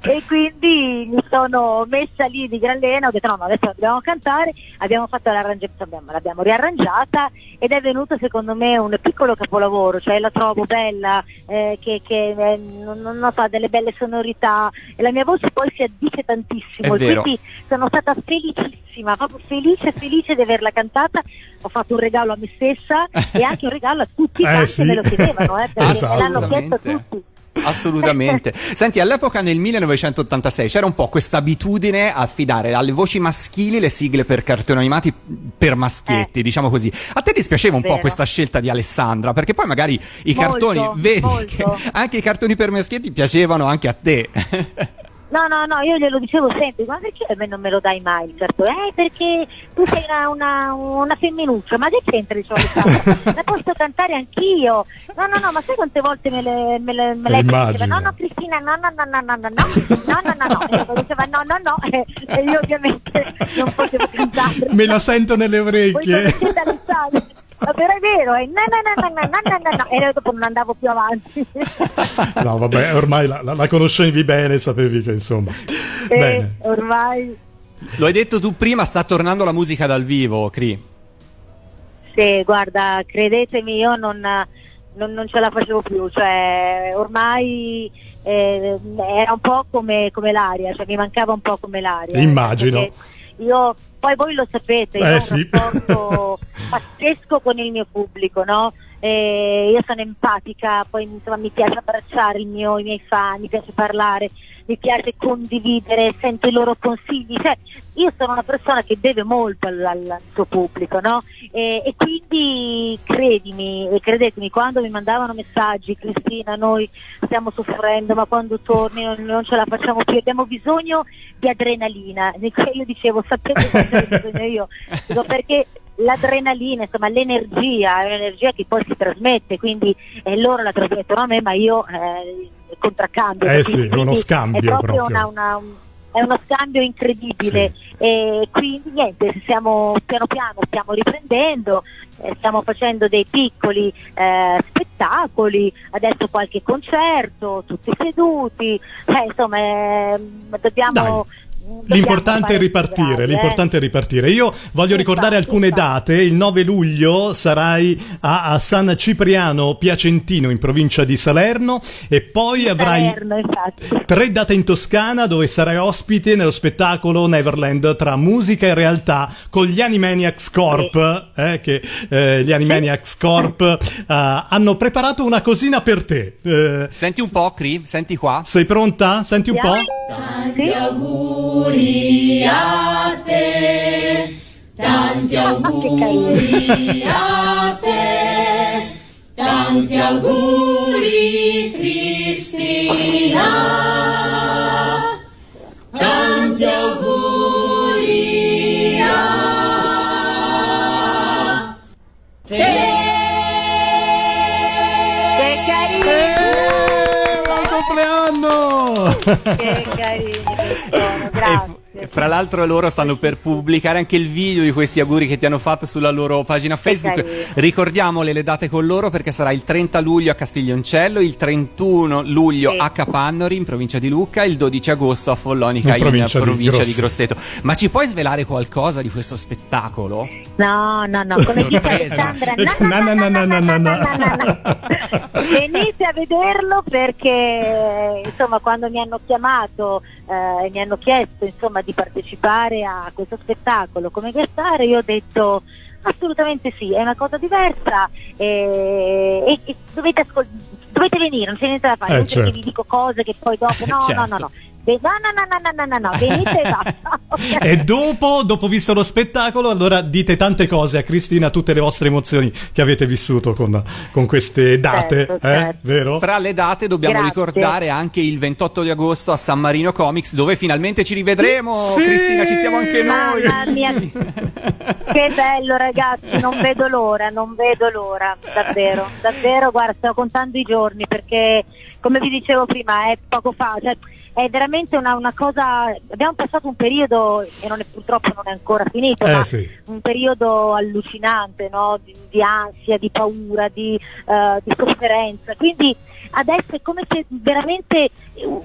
e quindi mi sono messa lì di gran lena, ho detto no, no, adesso la dobbiamo cantare, abbiamo fatto l'arrangiamento, abbiamo- l'abbiamo riarrangiata ed è venuto secondo me un piccolo capolavoro, cioè la trovo bella, eh, che, che, eh, non, non so, ha delle belle sonorità e la mia voce poi si addice tantissimo quindi sono stata felicissima, proprio felice, felice di averla cantata, ho fatto un regalo a me stessa e anche un regalo a tutti Eh, quanti sì. me lo chiedevano, eh, perché Esatto. me l'hanno chiesto tutti. Assolutamente. Senti, all'epoca nel 1986 c'era un po' questa abitudine a affidare alle voci maschili le sigle per cartoni animati per maschietti, diciamo così. A te dispiaceva un po' Eh. Questa scelta di Alessandra? Perché poi magari i Molto, cartoni, vedi molto. che anche i cartoni per maschietti piacevano anche a te. No, no, no, io glielo dicevo sempre, ma perché a me non me lo dai mai il cartone? Eh, perché tu sei una, una, una femminuccia, ma che c'entra dicevo Alessandra? La posso cantare anch'io. No, no, no, ma sai quante volte me, le, me, le, me lei diceva no, no, Cristina, no, no, no, no, no, no, no, no, no, no, no, e diceva no, no, no, e, e io ovviamente non potevo cantare. Me la sento nelle Poi orecchie. conoscete davvero è vero, e na, na, na, na, na, na, e dopo non andavo più avanti. no, vabbè, ormai la, la, la conoscevi bene, sapevi che insomma. Eh, bene. ormai. Lo hai detto tu prima, sta tornando la musica dal vivo, Cri. Sì, guarda, credetemi, io non, non, non ce la facevo più, cioè ormai eh, era un po' come, come l'aria, cioè mi mancava un po' come l'aria. Immagino. Perché, io, poi voi lo sapete, io Eh, ho un sì. rapporto pazzesco con il mio pubblico, no? Eh, io sono empatica, poi insomma, mi piace abbracciare il mio- i miei fan, mi piace parlare, mi piace condividere, sento i loro consigli, cioè io sono una persona che deve molto al, al suo pubblico, no? E, e quindi credimi e credetemi, quando mi mandavano messaggi, Cristina, noi stiamo soffrendo, ma quando torni non, non ce la facciamo più, abbiamo bisogno di adrenalina. Io dicevo, sapete cosa ho bisogno io? Dico, perché l'adrenalina, insomma l'energia è un'energia che poi si trasmette, quindi eh, loro la trasmettono a me, ma io eh, contraccambio. Eh sì, è uno scambio È proprio. Una, una- un- è uno scambio incredibile e quindi niente, siamo piano piano stiamo riprendendo, eh, stiamo facendo dei piccoli eh, spettacoli, adesso qualche concerto, tutti seduti, eh, insomma eh, dobbiamo... L'importante è ripartire, bravi, eh. l'importante è ripartire. Io voglio ricordare alcune date. Il 9 luglio sarai a, a San Cipriano Piacentino in provincia di Salerno e poi avrai tre date in Toscana dove sarai ospite nello spettacolo Neverland tra musica e realtà con gli Animaniacs Corp, eh, che eh, gli Animaniacs Corp eh, hanno preparato una cosina per te. Eh, Senti un po', Cri, senti qua. sei pronta? Senti un po'? Tanti auguri a te, tanti auguri a te, tanti auguri Cristina, tanti auguri a te. Che carino! buon compleanno! Che sono, grazie. E fra l'altro loro stanno per pubblicare anche il video di questi auguri che ti hanno fatto sulla loro pagina Facebook. carino. Ricordiamole le date con loro perché sarà il 30 luglio a Castiglioncello, il 31 luglio Sì. a Capannori in provincia di Lucca, il 12 agosto a Follonica In in provincia provincia, di di, Grosseto. Ma ci puoi svelare qualcosa di questo spettacolo? No, no, no, come dice. Alessandra, No, no, no, no, no, no, no. venite a vederlo perché insomma quando mi hanno chiamato eh, e mi hanno chiesto insomma di partecipare a questo spettacolo come guest-star io ho detto assolutamente sì, è una cosa diversa e, e- e dovete, ascol- dovete venire, non c'è niente da fare, Eh, certo. vi dico cose che poi dopo no, no, Certo. no, no. No, no, no, no, no, no, no, no, venite e basta. E dopo, dopo visto lo spettacolo, allora dite tante cose a Cristina, tutte le vostre emozioni che avete vissuto con, con queste date, Certo, eh? certo. Vero? Fra le date dobbiamo Grazie. ricordare anche il 28 di agosto a San Marino Comics dove finalmente ci rivedremo. Sì! Cristina, ci siamo anche noi. Mamma mia, che bello ragazzi, non vedo l'ora, non vedo l'ora, davvero, davvero, guarda, sto contando i giorni perché come vi dicevo prima, è poco fa, cioè, è veramente una, una cosa, abbiamo passato un periodo e non è, purtroppo non è ancora finito, Eh, ma sì. un periodo allucinante, no? di, di ansia, di paura, di, eh, di sofferenza, quindi adesso è come se veramente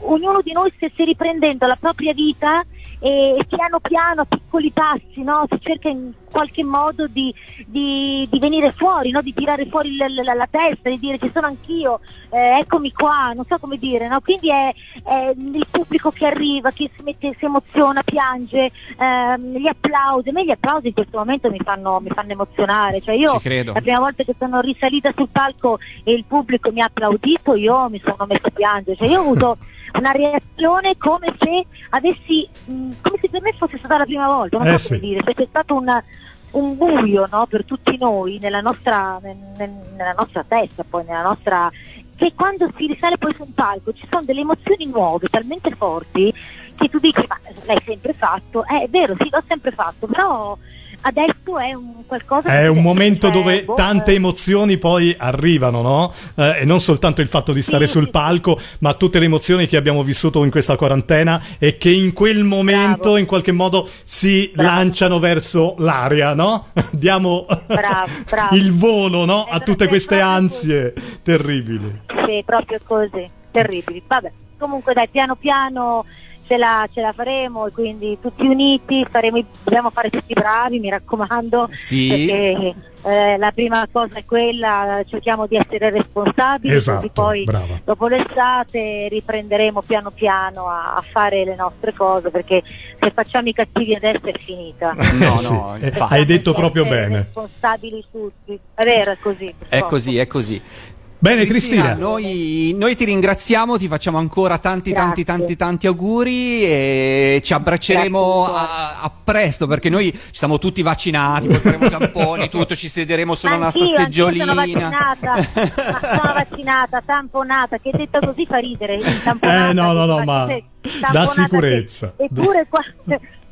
ognuno di noi stesse riprendendo la propria vita e piano piano, a piccoli passi, no? si cerca in qualche modo di, di- di venire fuori, no? di tirare fuori la, la- la testa, di dire ci sono anch'io, eh, eccomi qua, non so come dire, no? quindi è, è il pubblico che arriva, che si, mette, si emoziona, piange, ehm, gli applausi, a me gli applausi in questo momento mi fanno, mi fanno emozionare, cioè io la prima volta che sono risalita sul palco e il pubblico mi ha applaudito, io mi sono messa a piangere, cioè io ho avuto una reazione come se avessi, mh, come se per me fosse stata la prima volta, non Eh so come sì. dire, cioè c'è stato un, un buio no, per tutti noi nella nostra, nel- nella nostra testa, poi nella nostra che quando si risale poi su un palco ci sono delle emozioni nuove, talmente forti, che tu dici ma l'hai sempre fatto, eh, è vero, sì, l'ho sempre fatto, però adesso è un qualcosa È un momento dove boh, tante emozioni poi arrivano, no? Eh, e non soltanto il fatto di stare sul palco, ma tutte le emozioni che abbiamo vissuto in questa quarantena e che in quel momento in qualche modo si lanciano verso l'aria, no? Diamo Bravo, bravo. il volo, no? A tutte queste ansie terribili. Sì, proprio così, terribili. Vabbè, comunque dai, piano piano ce la, ce la faremo e quindi tutti uniti, faremo, dobbiamo fare tutti bravi, mi raccomando, Sì. perché eh, la prima cosa è quella, cerchiamo di essere responsabili, Esatto, poi brava. dopo l'estate riprenderemo piano piano a, a fare le nostre cose, perché se facciamo i cattivi adesso è finita. No, Eh sì, no, eh, infatti. hai detto proprio bene. responsabili tutti, è vero, è così. È purtroppo. così, è così. Bene, Cristina. Noi, noi ti ringraziamo, ti facciamo ancora tanti, tanti, Grazie. tanti, tanti auguri e ci abbracceremo a, a presto perché noi ci siamo tutti vaccinati, porteremo tamponi, tutto, ci sederemo sulla nostra Anch'io, anch'io sono seggiolina. vaccinata, ma sono vaccinata, tamponata, che detto così fa ridere. Eh, no, no, no, ma da sicurezza. che- Eppure qua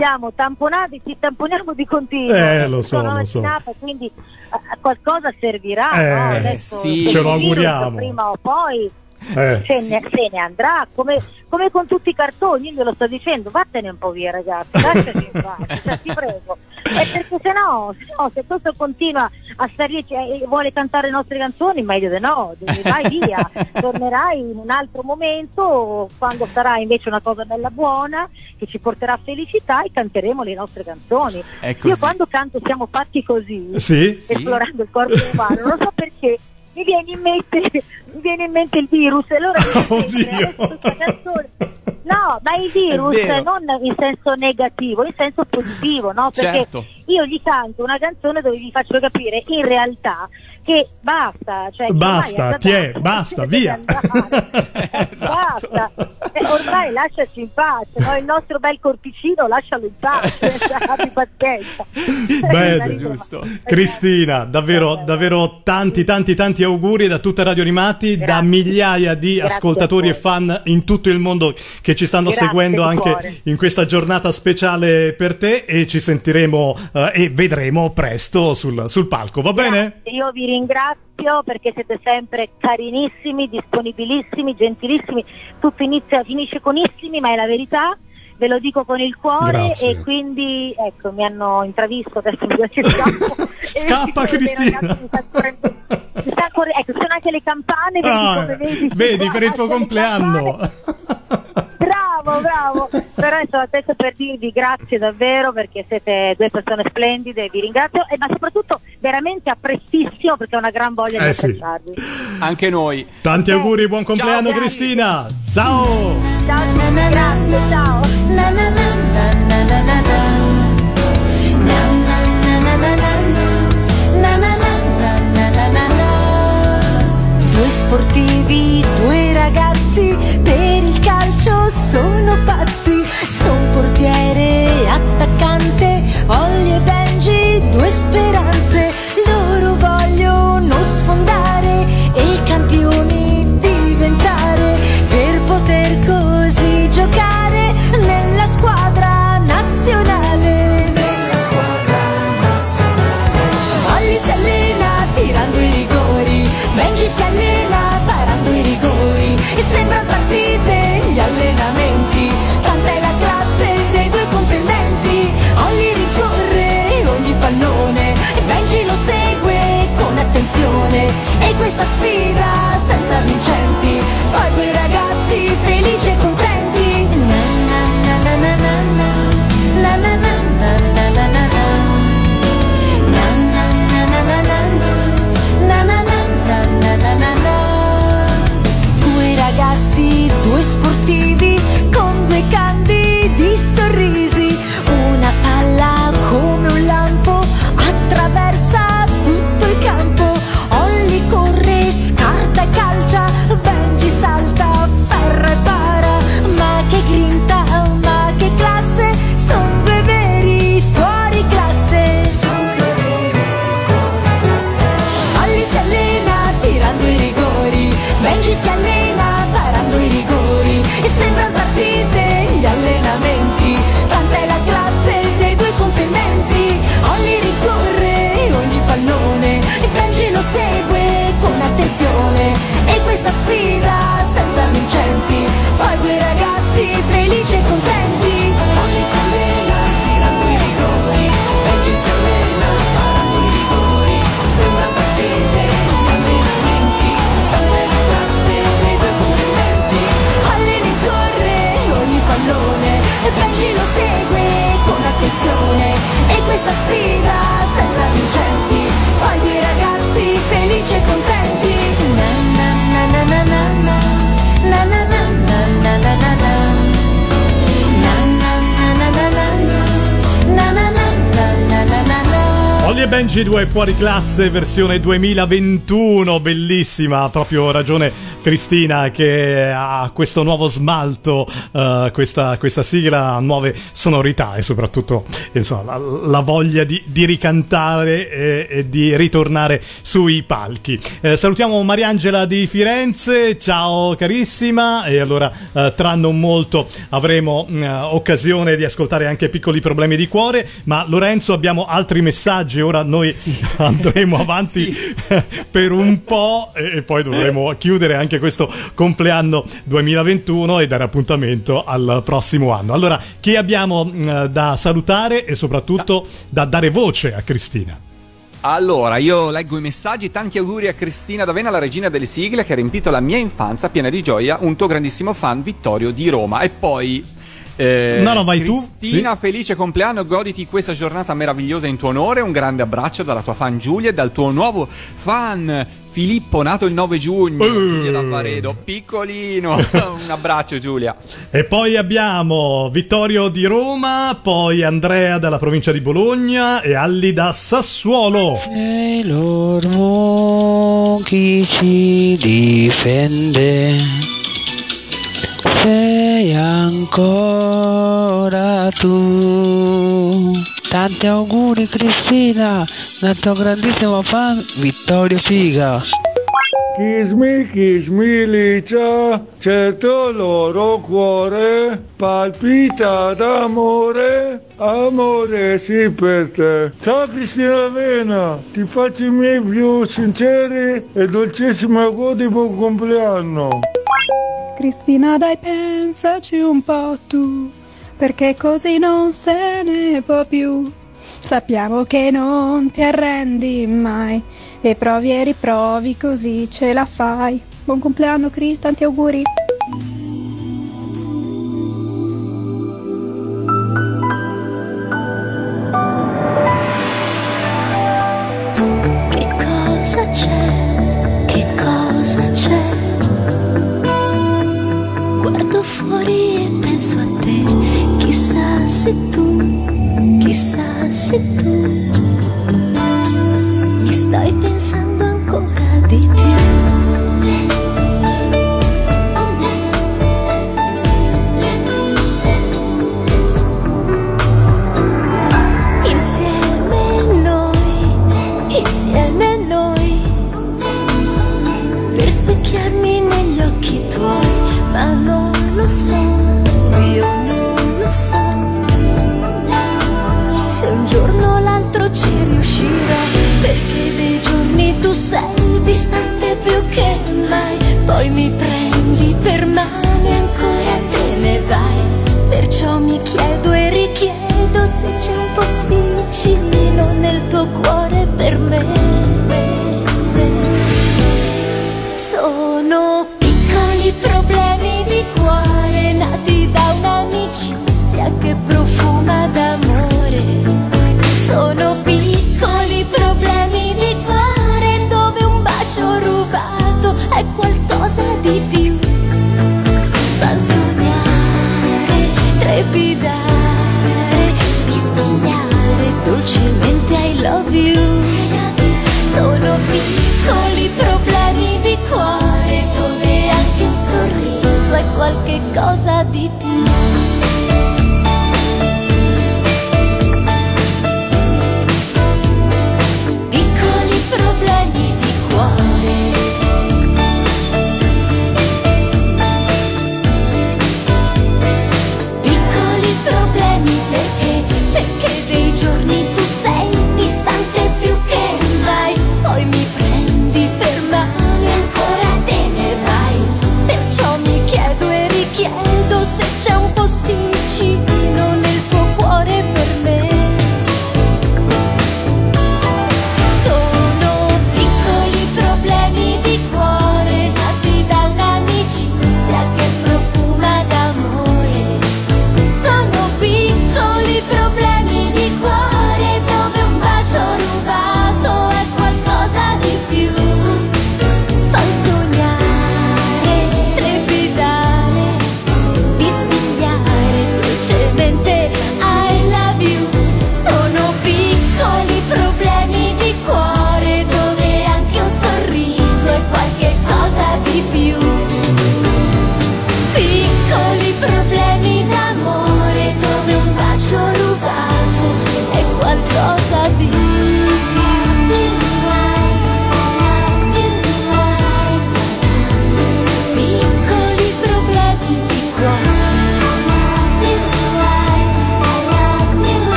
siamo tamponati, ci tamponiamo di continuo. Eh, lo so, lo so. vaccinata, quindi eh, qualcosa servirà. Eh, no? Adesso sì. Ce lo auguriamo. Prima o poi Eh, se, ne, se ne andrà, come, come con tutti i cartoni, io glielo sto dicendo, vattene un po' via ragazzi, lasciaci in pace, cioè, ti prego. Eh, perché se no, se no, se questo continua a stare lì cioè, e vuole cantare le nostre canzoni, meglio di no, vai via, tornerai in un altro momento, quando sarà invece una cosa bella buona, che ci porterà felicità e canteremo le nostre canzoni. Io quando canto siamo fatti così, Sì? Sì. esplorando il corpo umano, non so perché mi viene in mente, mi viene in mente il virus e allora Oddio. adesso questa canzone- No, ma il virus non in senso negativo, in senso positivo, no? Perché Certo. io gli canto una canzone dove gli faccio capire in realtà che basta, cioè Basta, ti è, basta, via. Esatto. Basta, Eh, ormai lasciaci in pace, no? il nostro bel corpicino lascialo in pace, abbi pazienza. Bene. Giusto. Cristina, davvero, davvero tanti, tanti, tanti auguri da tutta Radio Animati, da Grazie. migliaia di Grazie ascoltatori e fan in tutto il mondo che ci stanno Grazie seguendo anche cuore. in questa giornata speciale per te e ci sentiremo eh, e vedremo presto sul, sul palco, va bene? Grazie, Io vi ringrazio perché siete sempre carinissimi, disponibilissimi, gentilissimi. Tutto inizia, finisce con issimi, ma è la verità. Ve lo dico con il cuore Grazie. e quindi ecco mi hanno intravisto adesso mi ci scappo. Scappa, Cristina. ragazzi mi sta correndo- mi sta corre- ecco, sono anche le campane, vedi Ah, vedi? vedi, per il tuo compleanno. Bravo, bravo. Però insomma, questo per dirvi grazie davvero perché siete due persone splendide, vi ringrazio, e, ma soprattutto veramente a prestissimo perché ho una gran voglia Eh di sì. abbracciarvi. Anche noi. Tanti auguri, buon compleanno cari. Cristina! Ciao! Ciao grazie, ciao. Due sportivi, due ragazzi, sono pazzi. Son portiere, attaccante, Olli e Benji, due speranze. Benji 2 fuori classe versione 2021, bellissima, ha proprio ragione Cristina che ha questo nuovo smalto, uh, questa, questa, sigla nuove sonorità e soprattutto insomma, la, la voglia di, di ricantare e, e, di ritornare sui palchi. Eh, salutiamo Mariangela di Firenze, ciao carissima e allora uh, tra non molto avremo uh, occasione di ascoltare anche piccoli problemi di cuore, ma Lorenzo abbiamo altri messaggi, ora noi sì. andremo avanti sì. per un po' e poi dovremo chiudere anche questo compleanno 2021 e dare appuntamento al prossimo anno. Allora, chi abbiamo uh, da salutare e soprattutto da dare voce a Cristina? Allora, io leggo i messaggi. Tanti auguri a Cristina D'Avena, la regina delle sigle, che ha riempito la mia infanzia piena di gioia. Un tuo grandissimo fan, Vittorio di Roma. E poi eh, no, no, vai Cristina, tu. Cristina, sì. felice compleanno, goditi questa giornata meravigliosa in tuo onore. Un grande abbraccio dalla tua fan Giulia e dal tuo nuovo fan Filippo, nato il 9 giugno. Uh. Giulia D'Avaredo, piccolino. Un abbraccio, Giulia. E poi abbiamo Vittorio di Roma, poi Andrea dalla provincia di Bologna e Alli da Sassuolo. E loro chi ci difende sei ancora tu. Tanti auguri Cristina, dal tuo grandissimo fan Vittorio Figa. Kismi, kismi licia, certo loro cuore palpita d'amore, amore sì per te. Ciao Cristina Vena, ti faccio i miei più sinceri e dolcissimi auguri di buon compleanno. Cristina dai pensaci un po' tu, perché così non se ne può più. Sappiamo che non ti arrendi mai e provi e riprovi così ce la fai. Buon compleanno Cri, tanti auguri.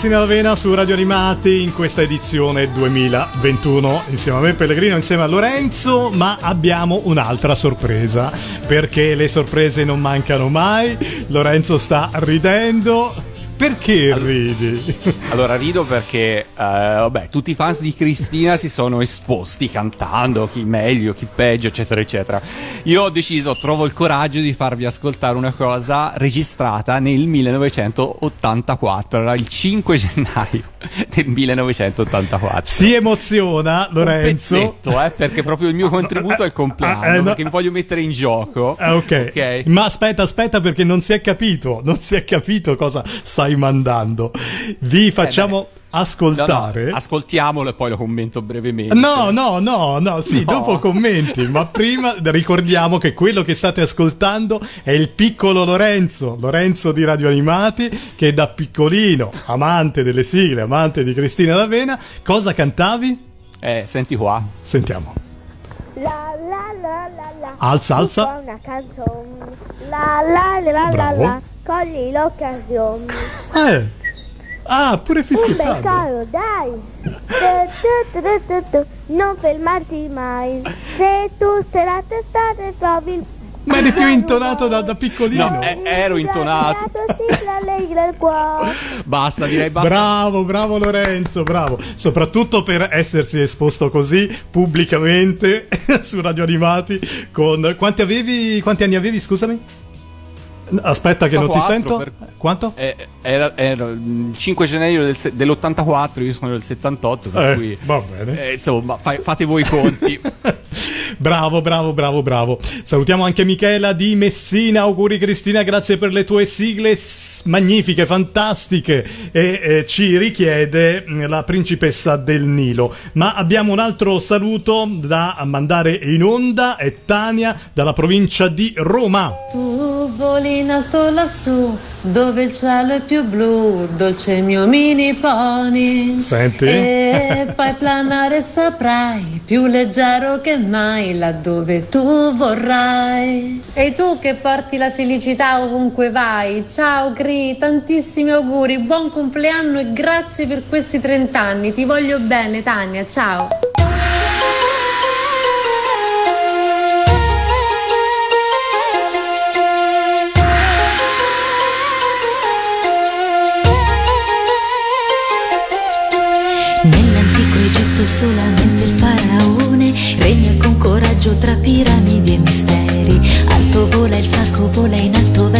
Compleanno Cristina Lavena su Radio Animati in questa edizione 2021 insieme a me Pellegrino, insieme a Lorenzo, ma abbiamo un'altra sorpresa perché le sorprese non mancano mai. Lorenzo sta ridendo. Perché ridi? Allora rido perché, eh, vabbè, tutti i fans di Cristina si sono esposti cantando, chi meglio, chi peggio, eccetera, eccetera. Io ho deciso, trovo il coraggio di farvi ascoltare una cosa registrata nel 1984, era il 5 gennaio del 1984. Si emoziona Lorenzo. Un pezzetto, eh, perché proprio il mio contributo è il compleanno, Eh, no. perché mi voglio mettere in gioco. Ah, ok. Ok. Ma aspetta, aspetta, perché non si è capito. Non si è capito cosa stai mandando. Vi facciamo ascoltare. No, no, ascoltiamolo e poi lo commento brevemente. No, no, no, no, sì, No. dopo commenti, ma prima ricordiamo che quello che state ascoltando è il piccolo Lorenzo, Lorenzo di Radio Animati, che da piccolino, amante delle sigle, amante di Cristina D'Avena, cosa cantavi? Eh, senti qua. Sentiamo. La la la la la. Alza, alza. Una canzone. La la la la la Bravo. La. Cogli l'occasione. Eh. Ah, pure Un bel fischiettando. caro, dai. Tu, tu, tu, tu, tu. Non fermarti mai. Se tu sei la testata e trovi il Ma eri più intonato da, da piccolino. No, eh, ero intonato. Basta, direi basta. Bravo, bravo Lorenzo, bravo. Soprattutto per essersi esposto così pubblicamente su Radio Animati con quanti avevi quanti anni avevi, scusami? Aspetta che non ti 84 sento. per- Quanto? Eh, era, era il 5 gennaio del se- dell'84, io sono del 78, per Eh, cui... va bene. eh, insomma, fai- fate voi i conti. Bravo, bravo, bravo, bravo. Salutiamo anche Michela di Messina. Auguri Cristina, grazie per le tue sigle magnifiche, fantastiche. E eh, ci richiede mm, la principessa del Nilo. Ma abbiamo un altro saluto da mandare in onda. È Tania dalla provincia di Roma. Tu voli in alto lassù, dove il cielo è più blu, dolce mio mini pony. Senti? E puoi planare saprai, più leggero che mai, laddove tu vorrai. Sei tu che porti la felicità ovunque vai. Ciao Cri, tantissimi auguri, buon compleanno e grazie per questi 30 anni. Ti voglio bene, Tania, ciao.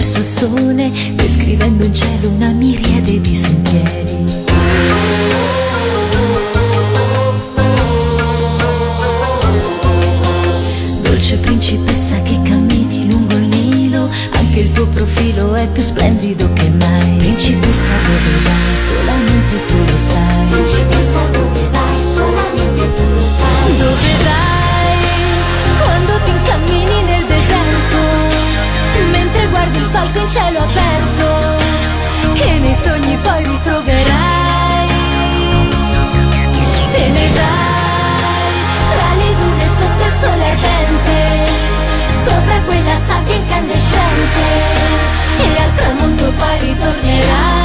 Verso il sole, descrivendo in cielo una miriade di sentieri. Dolce principessa che cammini lungo il Nilo, anche il tuo profilo è più splendido che mai. Principessa dove vai, solamente tu lo sai. In cielo aperto, che nei sogni poi ritroverai. Te ne vai tra le dune sotto il sole ardente, sopra quella sabbia incandescente e al tramonto poi ritornerai.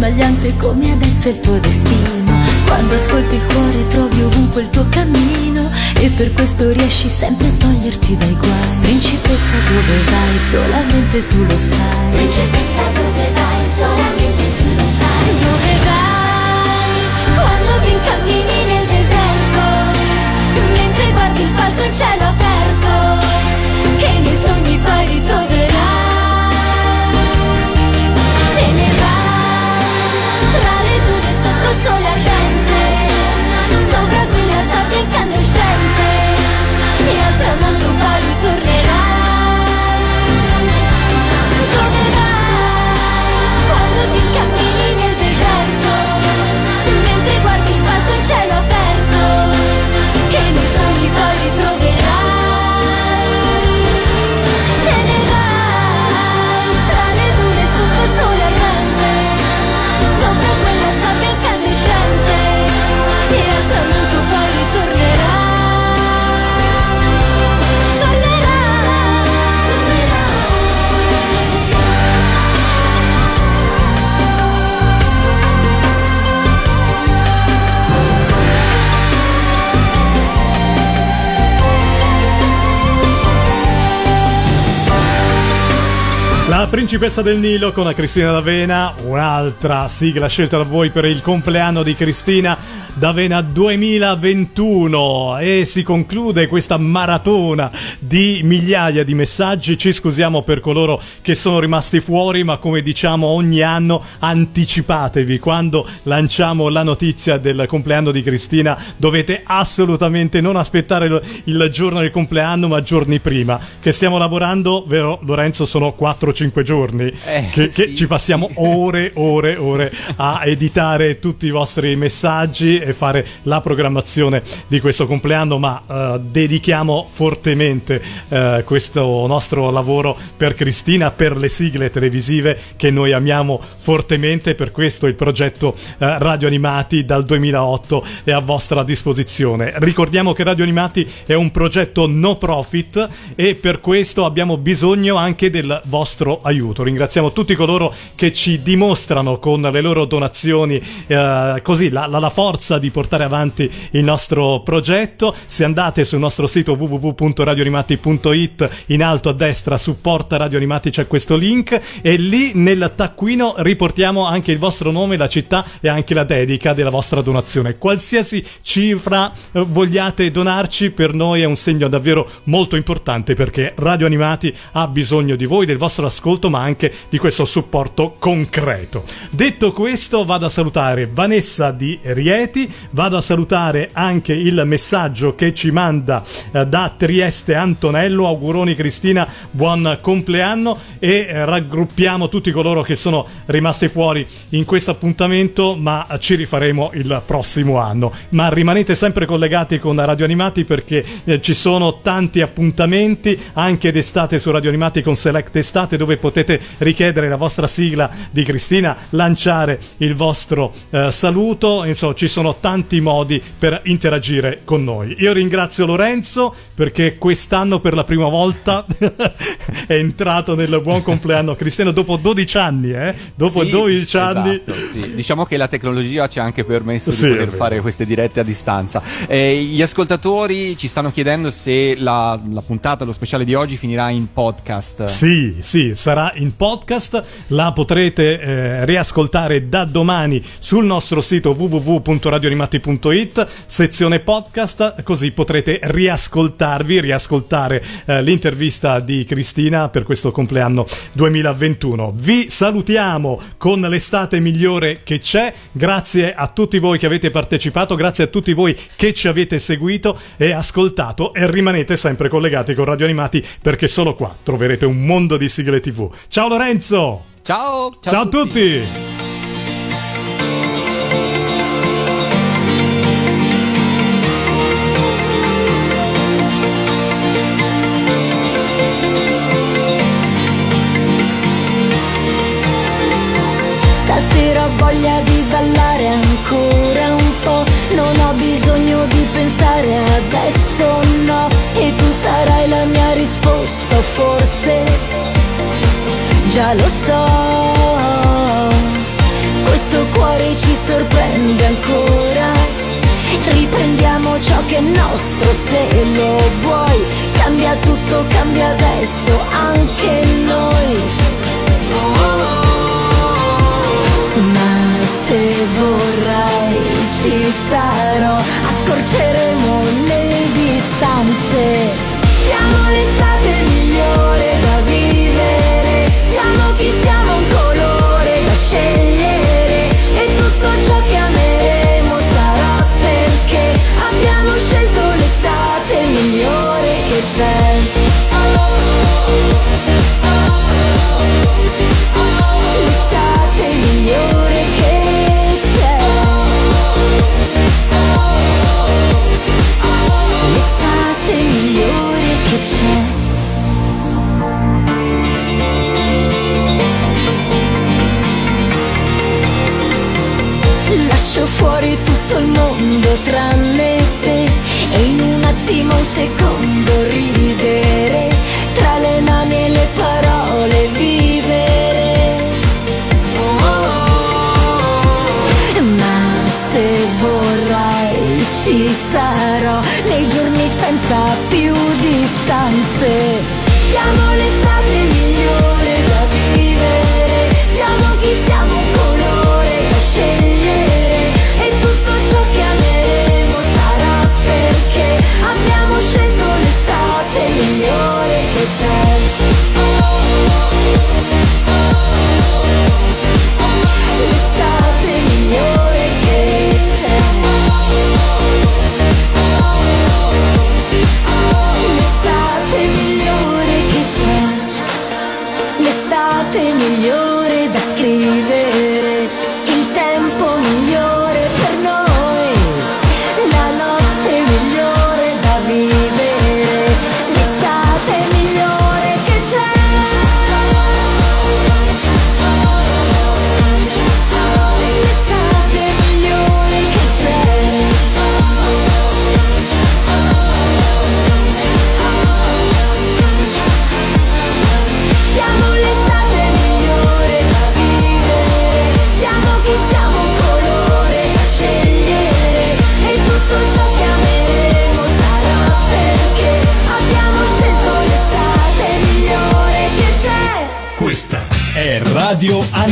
Smagliante come adesso è il tuo destino. Quando ascolti il cuore trovi ovunque il tuo cammino e per questo riesci sempre a toglierti dai guai. Principessa dove vai, solamente tu lo sai. Principessa dove vai, solamente tu lo sai. Dove vai quando ti incammini nel deserto, mentre guardi il falco in cielo quella sabbia incandescente, e al tramonto poi Principessa del Nilo con Cristina D'Avena, un'altra sigla scelta da voi per il compleanno di Cristina D'Avena 2021 e si conclude questa maratona di migliaia di messaggi. Ci scusiamo per coloro che sono rimasti fuori, ma come diciamo ogni anno anticipatevi. Quando lanciamo la notizia del compleanno di Cristina, dovete assolutamente non aspettare il, giorno del compleanno, ma giorni prima. Che stiamo lavorando, vero Lorenzo, sono 4-5 giorni Eh, che, che sì, ci passiamo ore, ore, ore a editare tutti i vostri messaggi e fare la programmazione di questo compleanno, ma eh, dedichiamo fortemente eh, questo nostro lavoro per Cristina, per le sigle televisive che noi amiamo fortemente, per questo il progetto eh, Radio Animati dal 2008 è a vostra disposizione. Ricordiamo che Radio Animati è un progetto no profit e per questo abbiamo bisogno anche del vostro aiuto. Ringraziamo tutti coloro che ci dimostrano con le loro donazioni eh, così la, la- la forza di portare avanti il nostro progetto. Se andate sul nostro sito www.radioanimati.it in alto a destra supporta Radio Animati c'è questo link e lì nel taccuino riportiamo anche il vostro nome, la città e anche la dedica della vostra donazione. Qualsiasi cifra eh, vogliate donarci per noi è un segno davvero molto importante perché Radio Animati ha bisogno di voi, del vostro ascolto, ma anche di questo supporto concreto. Detto questo, vado a salutare Vanessa di Rieti, vado a salutare anche il messaggio che ci manda eh, da Trieste Antonello, auguroni Cristina, buon compleanno e eh, raggruppiamo tutti coloro che sono rimasti fuori in questo appuntamento, ma ci rifaremo il prossimo anno. Ma rimanete sempre collegati con Radio Animati perché eh, ci sono tanti appuntamenti anche d'estate su Radio Animati con Select Estate dove potete richiedere la vostra sigla di Cristina, lanciare il vostro saluto, insomma ci sono tanti modi per interagire con noi. Io ringrazio Lorenzo perché quest'anno per la prima volta è entrato nel buon compleanno Cristina dopo 12 anni, eh? Dopo Sì, 12 anni esatto, sì. Diciamo che la tecnologia ci ha anche permesso Sì, di poter fare queste dirette a distanza. Eh, gli ascoltatori ci stanno chiedendo se la, la puntata, lo speciale di oggi finirà in podcast. Sì, sì, sarà in podcast, la potrete eh, riascoltare da domani sul nostro sito www.radioanimati.it, sezione podcast, così potrete riascoltarvi, riascoltare eh, l'intervista di Cristina per questo compleanno 2021. Vi salutiamo con l'estate migliore che c'è, grazie a tutti voi che avete partecipato, grazie a tutti voi che ci avete seguito e ascoltato e rimanete sempre collegati con Radio Animati perché solo qua troverete un mondo di sigle TV. Ciao Lorenzo! Ciao! Ciao, a tutti. Stasera pensare adesso no, e tu sarai la mia risposta, forse già lo so. Questo cuore ci sorprende ancora, riprendiamo ciò che è nostro se lo vuoi, cambia tutto, cambia adesso anche noi. Ma se vorrai ci sarò, cercheremo mondo tranne te E in un attimo, un secondo ridere Tra le mani e le parole vivere. Ma se vorrai ci sarò Nei giorni senza più distanze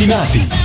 Questa è Radio Animati.